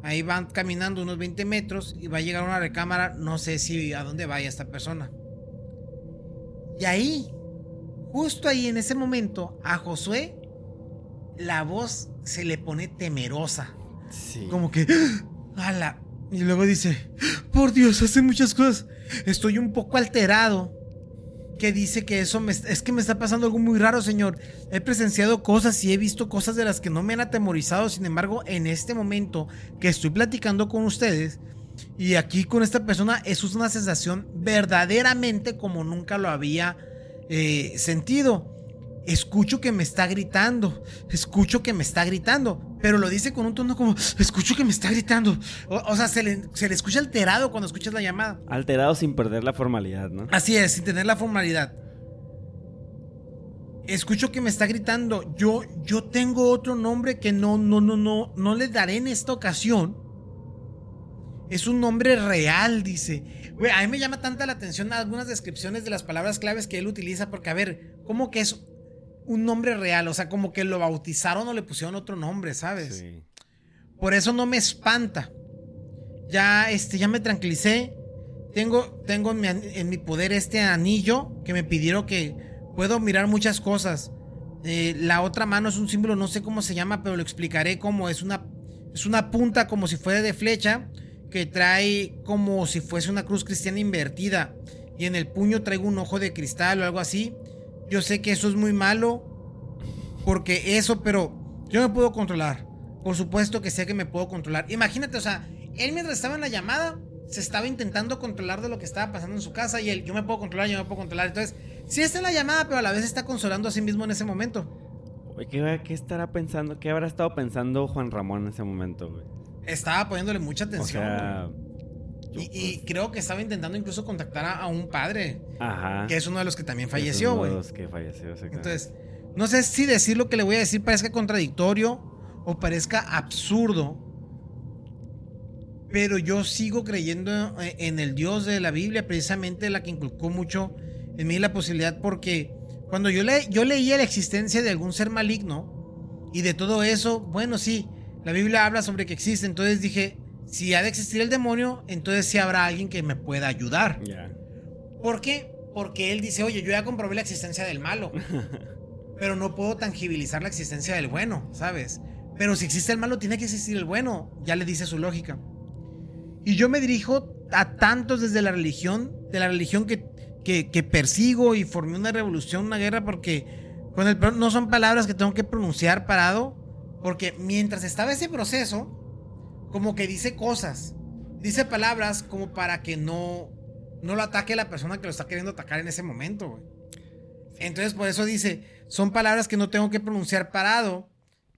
Ahí van caminando unos 20 metros y va a llegar una recámara. No sé si a dónde vaya esta persona. Y ahí Justo ahí en ese momento, a Josué, la voz se le pone temerosa. Sí. Como que, ¡ala! Y luego dice, por Dios, hace muchas cosas. Estoy un poco alterado. Que dice que eso me, es que me está pasando algo muy raro, señor. He presenciado cosas y he visto cosas de las que no me han atemorizado. Sin embargo, en este momento que estoy platicando con ustedes y aquí con esta persona, eso es una sensación verdaderamente como nunca lo había eh, sentido. Escucho que me está gritando, escucho que me está gritando, pero lo dice con un tono como, escucho que me está gritando. O, sea, se le, escucha alterado cuando escuchas la llamada. Alterado sin perder la formalidad, ¿no? Así es, sin tener la formalidad. Escucho que me está gritando. Yo, yo tengo otro nombre que no, no, no, no, no le daré en esta ocasión. Es un nombre real, dice. Güey, a mí me llama tanta la atención algunas descripciones de las palabras claves que él utiliza, porque a ver, ¿cómo que es un nombre real? O sea, como que lo bautizaron o le pusieron otro nombre, ¿sabes? Sí. Por eso no me espanta. Ya, este, ya me tranquilicé. Tengo, tengo en mi, en mi poder este anillo que me pidieron que puedo mirar muchas cosas. Eh, la otra mano es un símbolo, no sé cómo se llama, pero lo explicaré como es una, es una punta como si fuera de flecha que trae como si fuese una cruz cristiana invertida y en el puño traigo un ojo de cristal o algo así. Yo sé que eso es muy malo porque eso, pero yo me puedo controlar. por supuesto que sé que me puedo controlar. Imagínate, o sea, él mientras estaba en la llamada, se estaba intentando controlar de lo que estaba pasando en su casa y él, yo me puedo controlar, yo me puedo controlar. Entonces, sí está en la llamada, pero a la vez está consolando a sí mismo en ese momento. ¿qué, ¿qué, estará pensando? ¿Qué habrá estado pensando Juan Ramón en ese momento, güey? Estaba poniéndole mucha atención. O sea, y, creo que estaba intentando incluso contactar a, un padre. Ajá. Que es uno de los que también falleció, güey. uno de los que falleció, Entonces, no sé si decir lo que le voy a decir parezca contradictorio o parezca absurdo. Pero yo sigo creyendo en el Dios de la Biblia, precisamente la que inculcó mucho en mí la posibilidad, porque cuando yo, le, yo leía la existencia de algún ser maligno y de todo eso, bueno, sí, la Biblia habla sobre que existe, entonces dije, si ha de existir el demonio, entonces sí habrá alguien que me pueda ayudar. ¿Por qué? Porque él dice, oye, yo ya comprobé la existencia del malo, pero no puedo tangibilizar la existencia del bueno, ¿sabes? Pero si existe el malo, tiene que existir el bueno, ya le dice su lógica. Y yo me dirijo a tantos desde la religión, de la religión que, que, persigo y formé una revolución, una guerra, porque con el, no son palabras que tengo que pronunciar parado, porque mientras estaba ese proceso, como que dice cosas, dice palabras como para que no, no lo ataque la persona que lo está queriendo atacar en ese momento, Entonces por eso dice, son palabras que no tengo que pronunciar parado,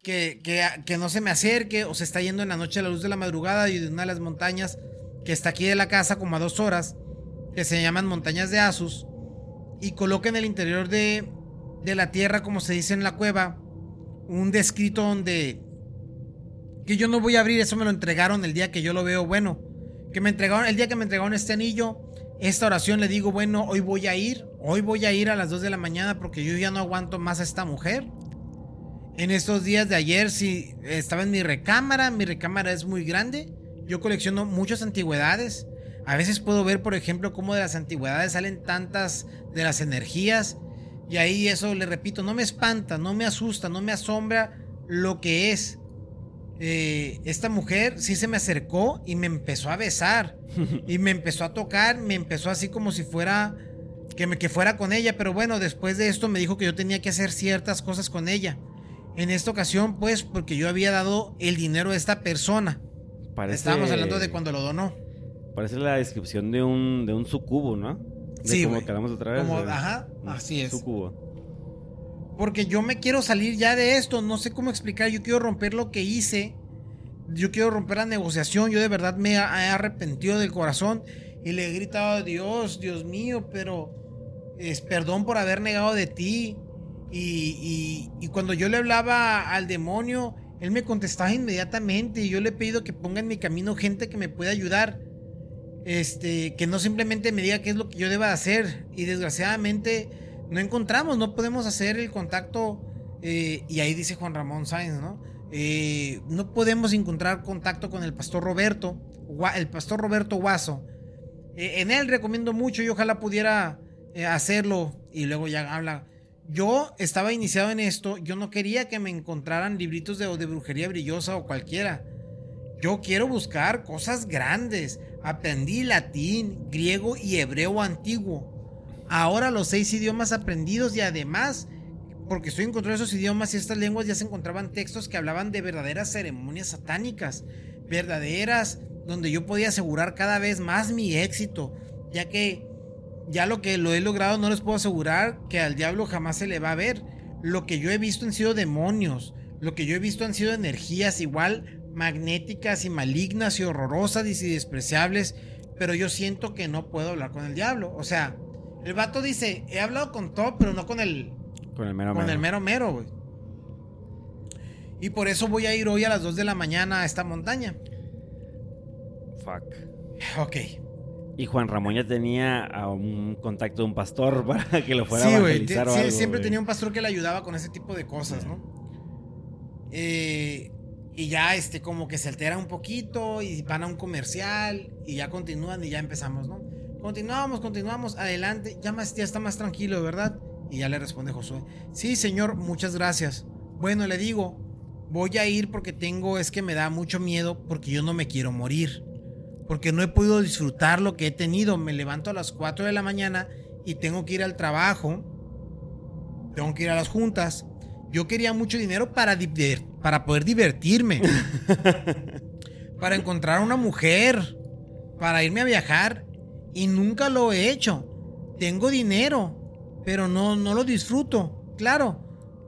que, que, no se me acerque o se está yendo en la noche a la luz de la madrugada y de una de las montañas que está aquí de la casa como a dos horas, que se llaman montañas de Asus, y coloca en el interior de, de la tierra, como se dice en la cueva, un descrito donde que yo no voy a abrir, eso me lo entregaron el día que yo lo veo bueno. Que me entregaron, el día que me entregaron este anillo, esta oración le digo, bueno, hoy voy a ir, hoy voy a ir a las 2 de la mañana porque yo ya no aguanto más a esta mujer. En estos días de ayer, sí, estaba en mi recámara, mi recámara es muy grande, yo colecciono muchas antigüedades. A veces puedo ver, por ejemplo, cómo de las antigüedades salen tantas de las energías. Y ahí eso, le repito, no me espanta, no me asusta, no me asombra lo que es. Eh, esta mujer sí se me acercó y me empezó a besar y me empezó a tocar, me empezó así como si fuera que me que fuera con ella, pero bueno, después de esto me dijo que yo tenía que hacer ciertas cosas con ella. En esta ocasión, pues, porque yo había dado el dinero a esta persona. Estábamos hablando de cuando lo donó. Parece la descripción de un de un sucubo, ¿no? sí, como que hablamos otra vez. ajá, así es. Sucubo. Porque yo me quiero salir ya de esto, no sé cómo explicar, yo quiero romper lo que hice, yo quiero romper la negociación, yo de verdad me he arrepentido del corazón y le he gritado a Dios, Dios mío, pero es perdón por haber negado de ti. Y, y, cuando yo le hablaba al demonio, él me contestaba inmediatamente y yo le he pedido que ponga en mi camino gente que me pueda ayudar. Este, que no simplemente me diga qué es lo que yo deba hacer. Y desgraciadamente no encontramos, no podemos hacer el contacto, eh, y ahí dice Juan Ramón Sáenz, ¿no? Eh, no podemos encontrar contacto con el pastor Roberto, el pastor Roberto Guaso. Eh, en él recomiendo mucho y ojalá pudiera hacerlo y luego ya habla. Yo estaba iniciado en esto, yo no quería que me encontraran libritos de, de brujería brillosa o cualquiera. Yo quiero buscar cosas grandes. Aprendí latín, griego y hebreo antiguo ahora los seis idiomas aprendidos y además, porque estoy encontrando esos idiomas y estas lenguas, ya se encontraban textos que hablaban de verdaderas ceremonias satánicas, verdaderas, donde yo podía asegurar cada vez más mi éxito, ya que ya lo que lo he logrado no les puedo asegurar que al diablo jamás se le va a ver. Lo que yo he visto han sido demonios, lo que yo he visto han sido energías igual magnéticas y malignas y horrorosas y despreciables, pero yo siento que no puedo hablar con el diablo. O sea, el vato dice, he hablado con todo, pero no con el... Con el mero con mero. el mero mero, güey. Y por eso voy a ir hoy a las 2 de la mañana a esta montaña. Fuck. Ok. Y Juan Ramón ya tenía a un contacto de un pastor para que lo fuera sí, a evangelizar Sí, siempre tenía un pastor que le ayudaba con ese tipo de cosas, ¿no? Eh, y ya este como que se altera un poquito y van a un comercial y ya continúan y ya empezamos, ¿no? Continuamos, continuamos, adelante. Ya, más, ya está más tranquilo, ¿verdad? Y ya le responde Josué. Sí, señor, muchas gracias. Bueno, le digo, voy a ir porque tengo, es que me da mucho miedo porque yo no me quiero morir. Porque no he podido disfrutar lo que he tenido. Me levanto a las 4 de la mañana y tengo que ir al trabajo. Tengo que ir a las juntas. Yo quería mucho dinero para, para poder divertirme. para encontrar a una mujer. Para irme a viajar. Y nunca lo he hecho. Tengo dinero. Pero no, no lo disfruto. Claro.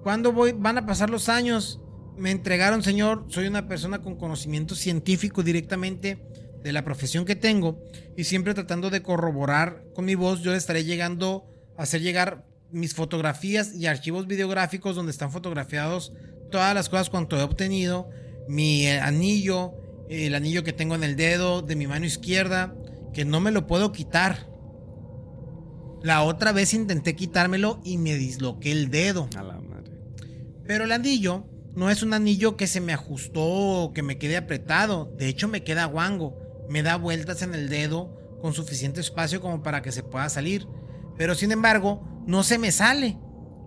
Cuando voy, van a pasar los años. Me entregaron, señor. Soy una persona con conocimiento científico directamente de la profesión que tengo. Y siempre tratando de corroborar con mi voz. Yo estaré llegando a hacer llegar mis fotografías y archivos videográficos donde están fotografiados todas las cosas cuanto he obtenido, mi eh, anillo, el anillo que tengo en el dedo de mi mano izquierda, que no me lo puedo quitar. La otra vez intenté quitármelo y me disloqué el dedo. A la madre. Pero el anillo no es un anillo que se me ajustó o que me quede apretado. De hecho, me queda guango. Me da vueltas en el dedo con suficiente espacio como para que se pueda salir. Pero sin embargo, no se me sale.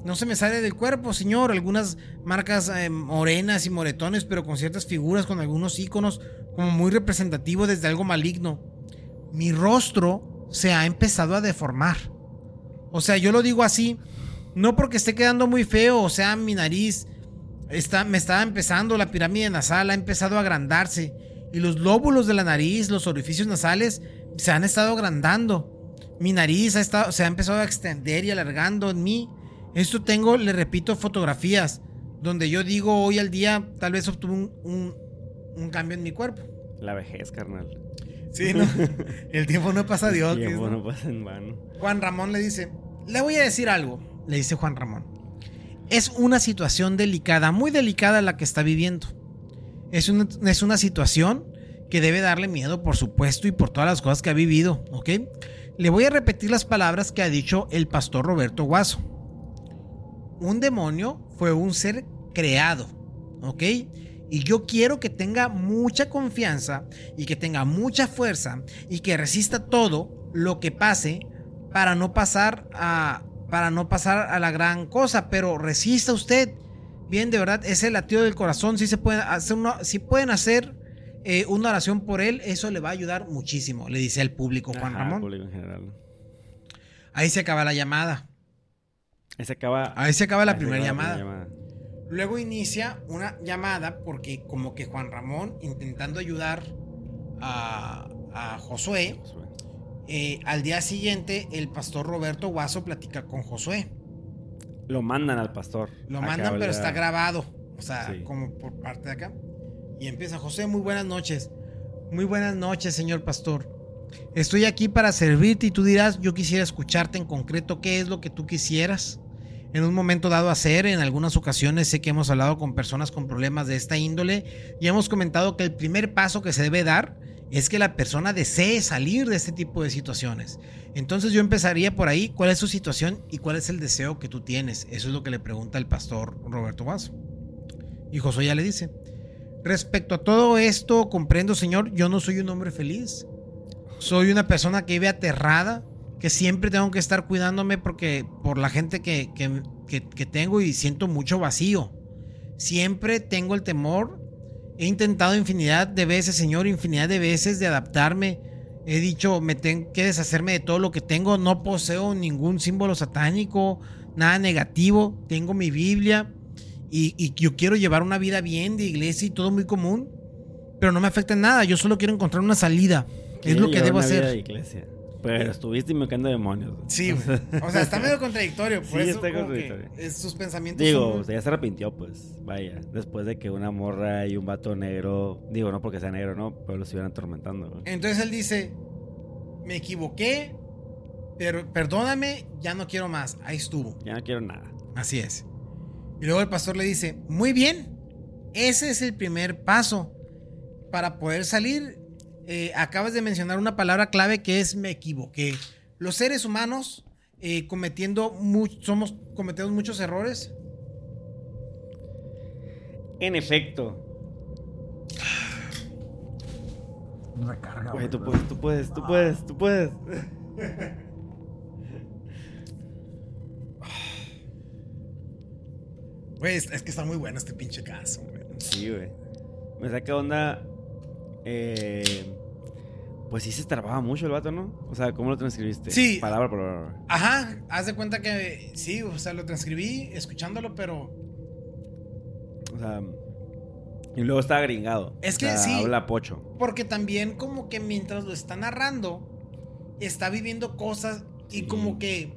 No se me sale del cuerpo, señor. Algunas marcas eh, morenas y moretones, pero con ciertas figuras, con algunos iconos, como muy representativos desde algo maligno. Mi rostro se ha empezado a deformar. O sea, yo lo digo así, no porque esté quedando muy feo, o sea, mi nariz está, me está empezando, la pirámide nasal ha empezado a agrandarse. Y los lóbulos de la nariz, los orificios nasales, se han estado agrandando mi nariz ha estado, se ha empezado a extender y alargando en mí. Esto tengo, le repito, fotografías donde yo digo hoy al día tal vez obtuve un, un, cambio en mi cuerpo. La vejez, carnal. Sí, ¿no? El tiempo no pasa Dios. El tiempo no pasa en vano. Juan Ramón le dice, le voy a decir algo, le dice Juan Ramón. Es una situación delicada, muy delicada la que está viviendo. Es una, es una situación que debe darle miedo, por supuesto, y por todas las cosas que ha vivido, ¿ok? Le voy a repetir las palabras que ha dicho el pastor Roberto Guaso. Un demonio fue un ser creado, ¿ok? Y yo quiero que tenga mucha confianza y que tenga mucha fuerza y que resista todo lo que pase para no pasar a para no pasar a la gran cosa, pero resista usted. Bien, de verdad, ese latido del corazón sí se puede hacer si pueden hacer eh, una oración por él, eso le va a ayudar muchísimo, le dice al público Juan Ramón. Ahí se acaba la llamada. Ahí se acaba, ahí se acaba la primera llamada. Luego inicia una llamada porque como que Juan Ramón intentando ayudar a, Josué, eh, al día siguiente el pastor Roberto Guaso platica con Josué. Lo mandan al pastor. Lo mandan, pero está grabado. O sea, como por parte de acá. Y empieza, José, muy buenas noches. Muy buenas noches, señor pastor. Estoy aquí para servirte y tú dirás, yo quisiera escucharte en concreto qué es lo que tú quisieras. En un momento dado hacer, en algunas ocasiones sé que hemos hablado con personas con problemas de esta índole y hemos comentado que el primer paso que se debe dar es que la persona desee salir de este tipo de situaciones. Entonces yo empezaría por ahí, ¿cuál es su situación y cuál es el deseo que tú tienes? Eso es lo que le pregunta el pastor Roberto Vaso. Y José ya le dice, Respecto a todo esto, comprendo, Señor, yo no soy un hombre feliz. Soy una persona que vive aterrada, que siempre tengo que estar cuidándome porque por la gente que, que, tengo y siento mucho vacío. Siempre tengo el temor. He intentado infinidad de veces, Señor, infinidad de veces de adaptarme. He dicho, me tengo que deshacerme de todo lo que tengo. No poseo ningún símbolo satánico, nada negativo. Tengo mi Biblia y, yo quiero llevar una vida bien de iglesia y todo muy común, pero no me afecta en nada. Yo solo quiero encontrar una salida. Es lo que debo hacer. Pero estuviste invocando demonios. Sí, o sea, está medio contradictorio. Por sí, eso está contradictorio. sus pensamientos. Digo, ya se arrepintió, pues. Vaya. Después de que una morra y un vato negro. Digo, no porque sea negro, ¿no? Pero lo estuvieran atormentando. Entonces él dice: Me equivoqué, pero perdóname, ya no quiero más. Ahí estuvo. Ya no quiero nada. Así es. Y luego el pastor le dice, muy bien, ese es el primer paso para poder salir. Eh, acabas de mencionar una palabra clave que es me equivoqué. Los seres humanos eh, cometiendo somos cometemos muchos errores. En efecto. Recarga. tú puedes, tú puedes, tú puedes, tú puedes. Güey, es, que está muy bueno este pinche caso, güey. Sí, güey. Me saca onda. Eh, pues sí se trababa mucho el vato, ¿no? O sea, ¿cómo lo transcribiste? Sí. Palabra por palabra. Ajá, haz de cuenta que sí, o sea, lo transcribí escuchándolo, pero O sea, y luego está gringado. Es O que sea, sí. Habla pocho. Porque también como que mientras lo está narrando, está viviendo cosas y Sí. como que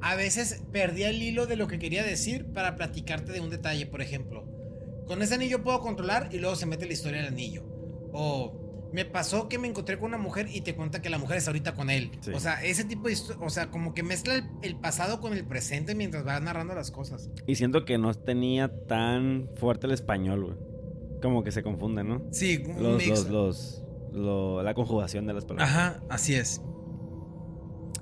a veces perdía el hilo de lo que quería decir para platicarte de un detalle, por ejemplo. Con ese anillo puedo controlar y luego se mete la historia del anillo. O me pasó que me encontré con una mujer y te cuenta que la mujer está ahorita con él. Sí. O sea, ese tipo de o sea, como que mezcla el, el pasado con el presente mientras va narrando las cosas. Y siento que no tenía tan fuerte el español, güey. Como que se confunde, ¿no? Sí, Los, mix. los, los, lo- la conjugación de las palabras. Ajá, así es.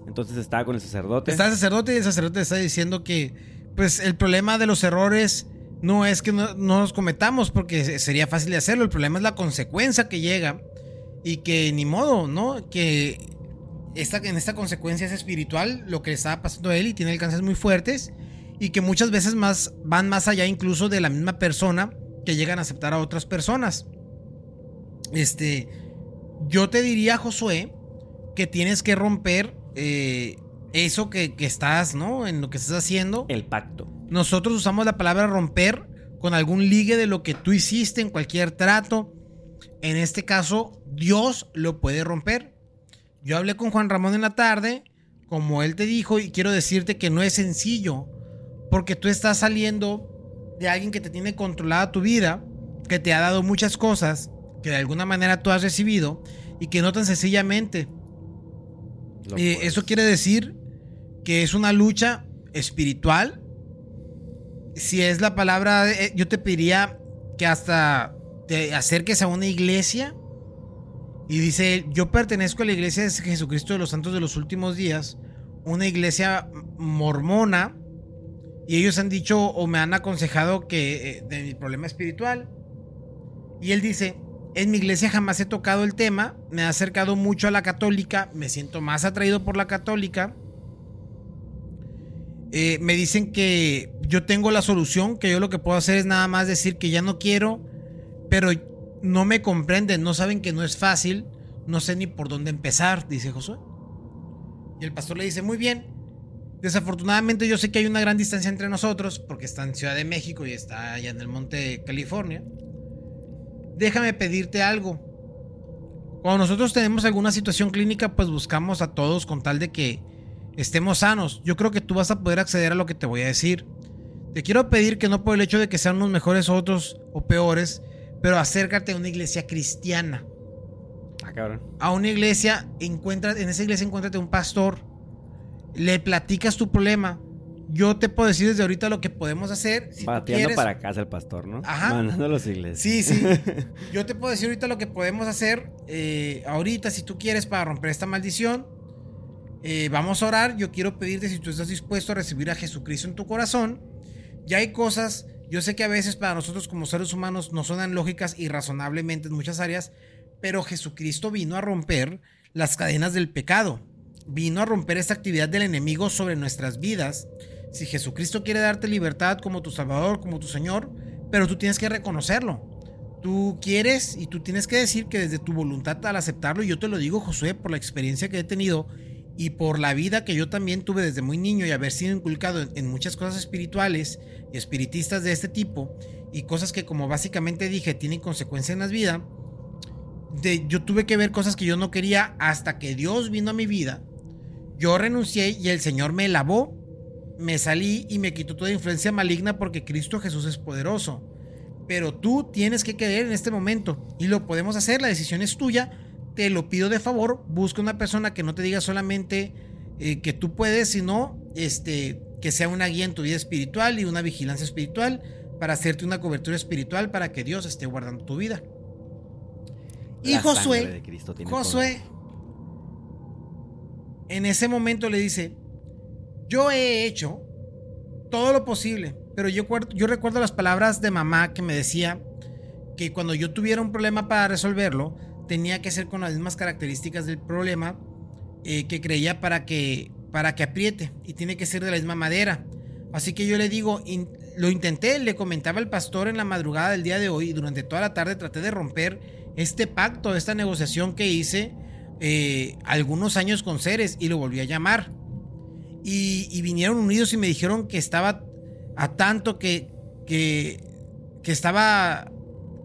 Entonces estaba con el sacerdote. Está el sacerdote y el sacerdote está diciendo que, pues, el problema de los errores no es que no, no los cometamos porque se- sería fácil de hacerlo. El problema es la consecuencia que llega y que ni modo, ¿no? Que esta, en esta consecuencia es espiritual lo que le estaba pasando a él y tiene alcances muy fuertes y que muchas veces más van más allá incluso de la misma persona que llegan a aceptar a otras personas. Este, yo te diría, Josué, que tienes que romper eh, eso que, que estás, ¿no? En lo que estás haciendo. El pacto. Nosotros usamos la palabra romper con algún ligue de lo que tú hiciste en cualquier trato. En este caso, Dios lo puede romper. Yo hablé con Juan Ramón en la tarde, como él te dijo, y quiero decirte que no es sencillo, porque tú estás saliendo de alguien que te tiene controlada tu vida, que te ha dado muchas cosas, que de alguna manera tú has recibido, y que no tan sencillamente eh, eso quiere decir que es una lucha espiritual. Si es la palabra, eh, yo te pediría que hasta te acerques a una iglesia y dice, yo pertenezco a la iglesia de Jesucristo de los Santos de los Últimos Días, una iglesia mormona, y ellos han dicho o me han aconsejado que eh, de mi problema espiritual. Y él dice, en mi iglesia jamás he tocado el tema, me he acercado mucho a la católica, me siento más atraído por la católica. Eh, me dicen que yo tengo la solución, que yo lo que puedo hacer es nada más decir que ya no quiero, pero no me comprenden, no saben que no es fácil, no sé ni por dónde empezar, dice Josué. Y el pastor le dice, muy bien, desafortunadamente yo sé que hay una gran distancia entre nosotros, porque está en Ciudad de México y está allá en el monte California. Déjame pedirte algo. Cuando nosotros tenemos alguna situación clínica, pues buscamos a todos con tal de que estemos sanos. Yo creo que tú vas a poder acceder a lo que te voy a decir. Te quiero pedir que no por el hecho de que sean unos mejores otros o peores, pero acércate a una iglesia cristiana. Ah, cabrón. A una iglesia, encuentra, en esa iglesia encuéntrate un pastor, le platicas tu problema. Yo te puedo decir desde ahorita lo que podemos hacer. Si tú quieres. para casa el pastor, ¿no? Ajá. Mandando a los iglesias. Sí, sí. Yo te puedo decir ahorita lo que podemos hacer. eh, ahorita, si tú quieres, para romper esta maldición. Eh, vamos a orar. Yo quiero pedirte si tú estás dispuesto a recibir a Jesucristo en tu corazón. Ya hay cosas. Yo sé que a veces para nosotros como seres humanos no suenan lógicas y razonablemente en muchas áreas. Pero Jesucristo vino a romper las cadenas del pecado. Vino a romper esta actividad del enemigo sobre nuestras vidas. Si Jesucristo quiere darte libertad como tu Salvador, como tu Señor, pero tú tienes que reconocerlo. Tú quieres y tú tienes que decir que desde tu voluntad al aceptarlo, y yo te lo digo, Josué, por la experiencia que he tenido y por la vida que yo también tuve desde muy niño y haber sido inculcado en, muchas cosas espirituales y espiritistas de este tipo, y cosas que como básicamente dije tienen consecuencia en las vidas, de, yo tuve que ver cosas que yo no quería hasta que Dios vino a mi vida. Yo renuncié y el Señor me lavó, me salí y me quitó toda influencia maligna porque Cristo Jesús es poderoso. Pero tú tienes que creer en este momento y lo podemos hacer, la decisión es tuya. Te lo pido de favor, busca una persona que no te diga solamente eh, que tú puedes, sino este, que sea una guía en tu vida espiritual y una vigilancia espiritual para hacerte una cobertura espiritual para que Dios esté guardando tu vida. Y Josué, Josué, en ese momento le dice, yo he hecho todo lo posible, pero yo, yo recuerdo las palabras de mamá que me decía que cuando yo tuviera un problema para resolverlo, tenía que ser con las mismas características del problema eh, que creía para que, para que apriete y tiene que ser de la misma madera. Así que yo le digo, lo intenté, le comentaba el pastor en la madrugada del día de hoy y durante toda la tarde traté de romper este pacto, esta negociación que hice eh, algunos años con Ceres y lo volví a llamar. Y, vinieron unidos y me dijeron que estaba a tanto que que estaba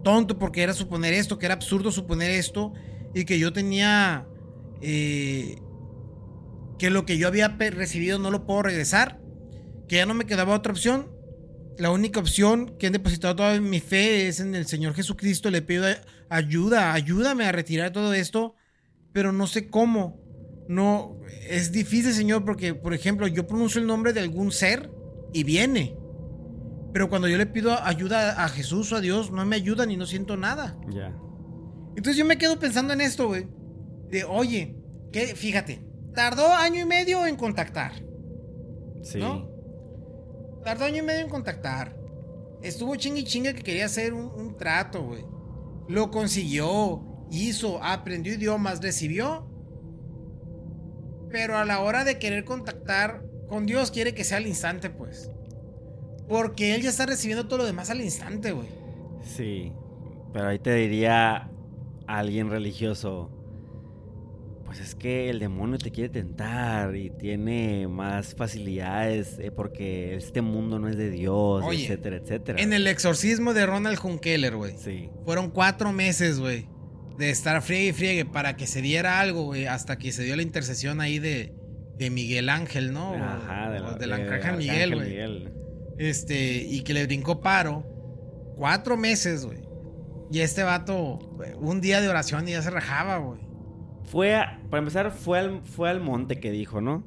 tonto porque era suponer esto, que era absurdo suponer esto, y que yo tenía eh, que lo que yo había recibido no lo puedo regresar, que ya no me quedaba otra opción. La única opción que he depositado toda mi fe es en el Señor Jesucristo. Le pido ayuda, ayúdame a retirar todo esto, pero no sé cómo. No, es difícil, Señor, porque, por ejemplo, yo pronuncio el nombre de algún ser y viene. Pero cuando yo le pido ayuda a Jesús o a Dios, no me ayudan y no siento nada. Ya. Entonces yo me quedo pensando en esto, güey. De, oye, que, fíjate, tardó año y medio en contactar. Sí. ¿No? Tardó año y medio en contactar. Estuvo chingue y chingue que quería hacer un, un trato, güey. Lo consiguió, hizo, aprendió idiomas, recibió. Pero a la hora de querer contactar con Dios, quiere que sea al instante, pues. Porque él ya está recibiendo todo lo demás al instante, güey. Sí. Pero ahí te diría alguien religioso. Pues es que el demonio te quiere tentar y tiene más facilidades eh, porque este mundo no es de Dios, etcétera, etcétera. En el exorcismo de Ronald Hunkeler, güey. Sí. Fueron cuatro meses, güey. De estar friegue y friegue para que se diera algo, güey. Hasta que se dio la intercesión ahí de, de Miguel Ángel, ¿no? Ajá, de, la, de, Arcángel Miguel, güey. Este, y que le brincó paro. Cuatro meses, güey. Y este vato, un día de oración y ya se rajaba, güey. Fue, a, para empezar, fue al, fue al monte que dijo, ¿no?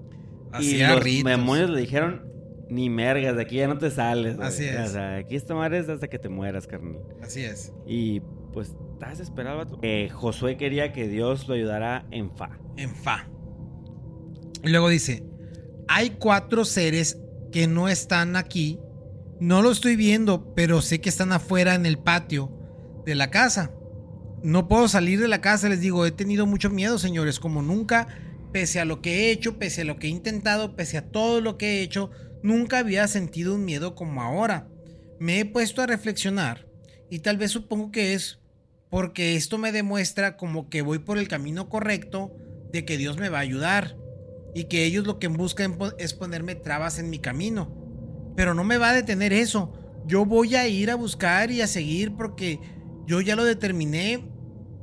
Así y los demonios le dijeron, ni mergas, de aquí ya no te sales. Así es. O sea, aquí esta madre es hasta que te mueras, carnal. Así es. Y pues, estás desesperado, eh, Josué quería que Dios lo ayudara en fa. En fa. Y luego dice, hay cuatro seres que no están aquí. No lo estoy viendo, pero sé que están afuera en el patio de la casa. No puedo salir de la casa, les digo, he tenido mucho miedo, señores, como nunca, pese a lo que he hecho, pese a lo que he intentado, pese a todo lo que he hecho, nunca había sentido un miedo como ahora. Me he puesto a reflexionar y tal vez supongo que es porque esto me demuestra como que voy por el camino correcto de que Dios me va a ayudar y que ellos lo que buscan es ponerme trabas en mi camino. Pero no me va a detener eso. Yo voy a ir a buscar y a seguir porque yo ya lo determiné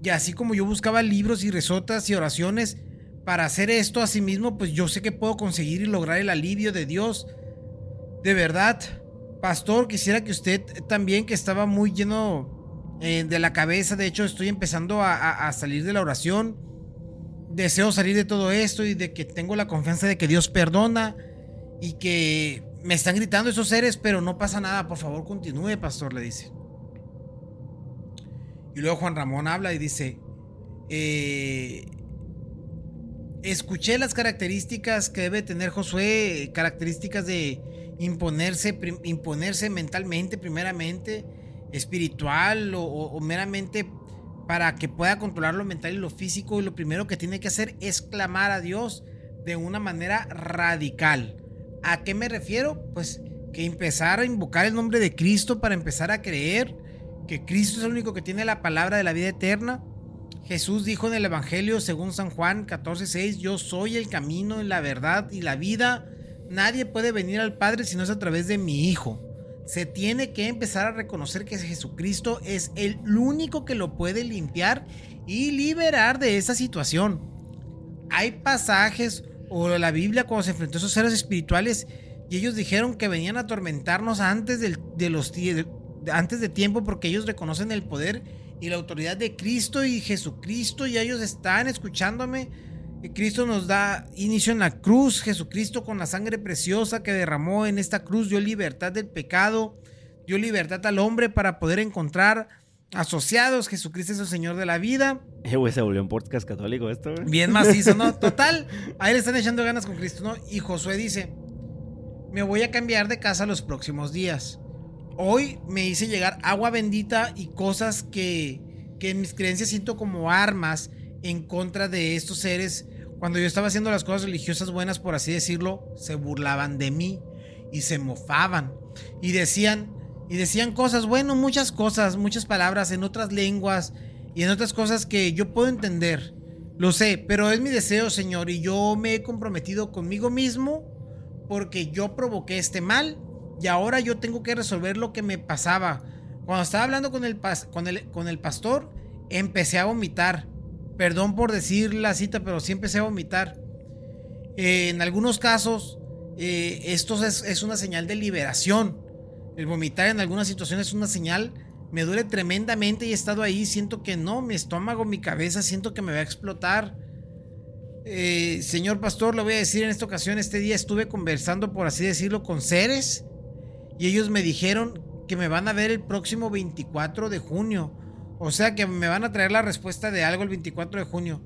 y así como yo buscaba libros y resotas y oraciones para hacer esto a sí mismo, pues yo sé que puedo conseguir y lograr el alivio de Dios. De verdad, pastor, quisiera que usted también, que estaba muy lleno eh, de la cabeza, de hecho estoy empezando a, salir de la oración, deseo salir de todo esto y de que tengo la confianza de que Dios perdona y que me están gritando esos seres, pero no pasa nada, por favor continúe, pastor, le dice. Y luego Juan Ramón habla y dice, eh, escuché las características que debe tener Josué, características de imponerse, imponerse mentalmente primeramente, espiritual o, meramente para que pueda controlar lo mental y lo físico. Y lo primero que tiene que hacer es clamar a Dios de una manera radical. ¿A qué me refiero? Pues que empezar a invocar el nombre de Cristo para empezar a creer que Cristo es el único que tiene la palabra de la vida eterna. Jesús dijo en el Evangelio según San Juan 14:6, yo soy el camino la verdad y la vida. Nadie puede venir al Padre si no es a través de mi Hijo. Se tiene que empezar a reconocer que Jesucristo es el único que lo puede limpiar y liberar de esa situación. Hay pasajes o la Biblia cuando se enfrentó a esos seres espirituales y ellos dijeron que venían a atormentarnos antes de los antes de tiempo porque ellos reconocen el poder y la autoridad de Cristo y Jesucristo y ellos están escuchándome. Cristo nos da inicio en la cruz, Jesucristo con la sangre preciosa que derramó en esta cruz dio libertad del pecado, dio libertad al hombre para poder encontrar asociados. Jesucristo es el Señor de la vida. Eh, güey, se volvió un podcast católico esto, güey. Bien macizo, ¿no? Total, ahí le están echando ganas con Cristo, ¿no? Y Josué dice, me voy a cambiar de casa los próximos días. Hoy me hice llegar agua bendita y cosas que, que en mis creencias siento como armas en contra de estos seres. Cuando yo estaba haciendo las cosas religiosas buenas, por así decirlo, se burlaban de mí y se mofaban y decían y decían cosas, bueno, muchas cosas, muchas palabras en otras lenguas y en otras cosas que yo puedo entender. Lo sé, pero es mi deseo, Señor, y yo me he comprometido conmigo mismo porque yo provoqué este mal y ahora yo tengo que resolver lo que me pasaba. Cuando estaba hablando con el, con el, con el pastor, empecé a vomitar. Perdón por decir la cita, pero sí empecé a vomitar. Eh, en algunos casos, eh, esto es, es, una señal de liberación. El vomitar en algunas situaciones es una señal. Me duele tremendamente y he estado ahí. Siento que no, mi estómago, mi cabeza, siento que me va a explotar. Eh, señor pastor, le voy a decir en esta ocasión, este día estuve conversando, por así decirlo, con seres y ellos me dijeron que me van a ver el próximo 24 de junio. O sea que me van a traer la respuesta de algo el 24 de junio.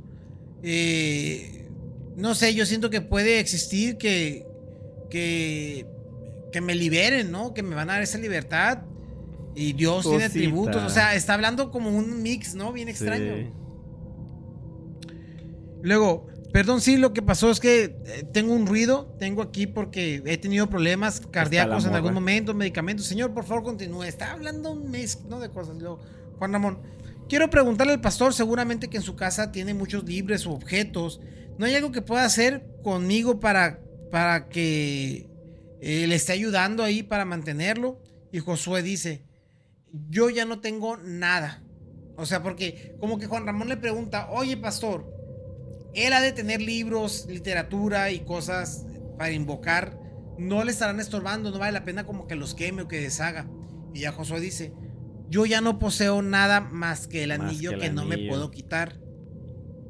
Eh, no sé, yo siento que puede existir que, que, que me liberen, ¿no? Que me van a dar esa libertad. Y Dios tiene tributos. O sea, está hablando como un mix, ¿no? Bien extraño. Luego, Perdón, sí, lo que pasó es que eh, tengo un ruido, tengo aquí porque he tenido problemas cardíacos en algún momento, medicamentos. Señor, por favor, continúe. Está hablando un mes, ¿no? De cosas. Juan Ramón, quiero preguntarle al pastor, seguramente que en su casa tiene muchos libros o objetos. ¿No hay algo que pueda hacer conmigo para, para que eh, le esté ayudando ahí para mantenerlo? Y Josué dice, yo ya no tengo nada. O sea, porque como que Juan Ramón le pregunta, oye, pastor, él ha de tener libros, literatura y cosas para invocar. No le estarán estorbando, no vale la pena como que los queme o que deshaga. Y ya Josué dice, yo ya no poseo nada más que el anillo que, no me puedo quitar.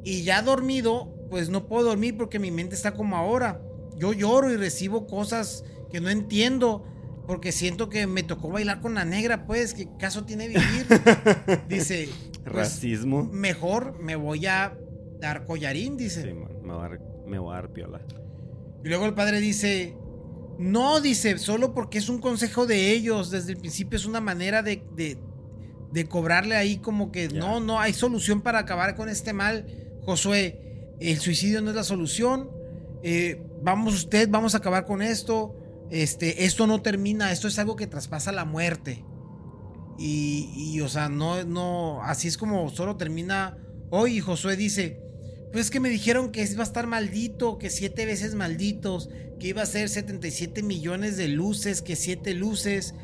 Y ya dormido, pues no puedo dormir porque mi mente está como ahora. Yo lloro y recibo cosas que no entiendo porque siento que me tocó bailar con la negra, pues, ¿qué caso tiene vivir? Dice, pues, racismo. Mejor me voy a dar collarín, dice. Sí, me voy, a dar, piola. Y luego el padre dice, no, dice, solo porque es un consejo de ellos, desde el principio es una manera de, de, cobrarle ahí como que no, no, hay solución para acabar con este mal. Josué, el suicidio no es la solución. Eh, vamos usted, vamos a acabar con esto. Este, esto no termina, esto es algo que traspasa la muerte. Y, y o sea, no, no, así es como solo termina hoy. Josué dice, pues es que me dijeron que iba a estar maldito, que siete veces malditos, que iba a ser 77 millones de luces, que siete luces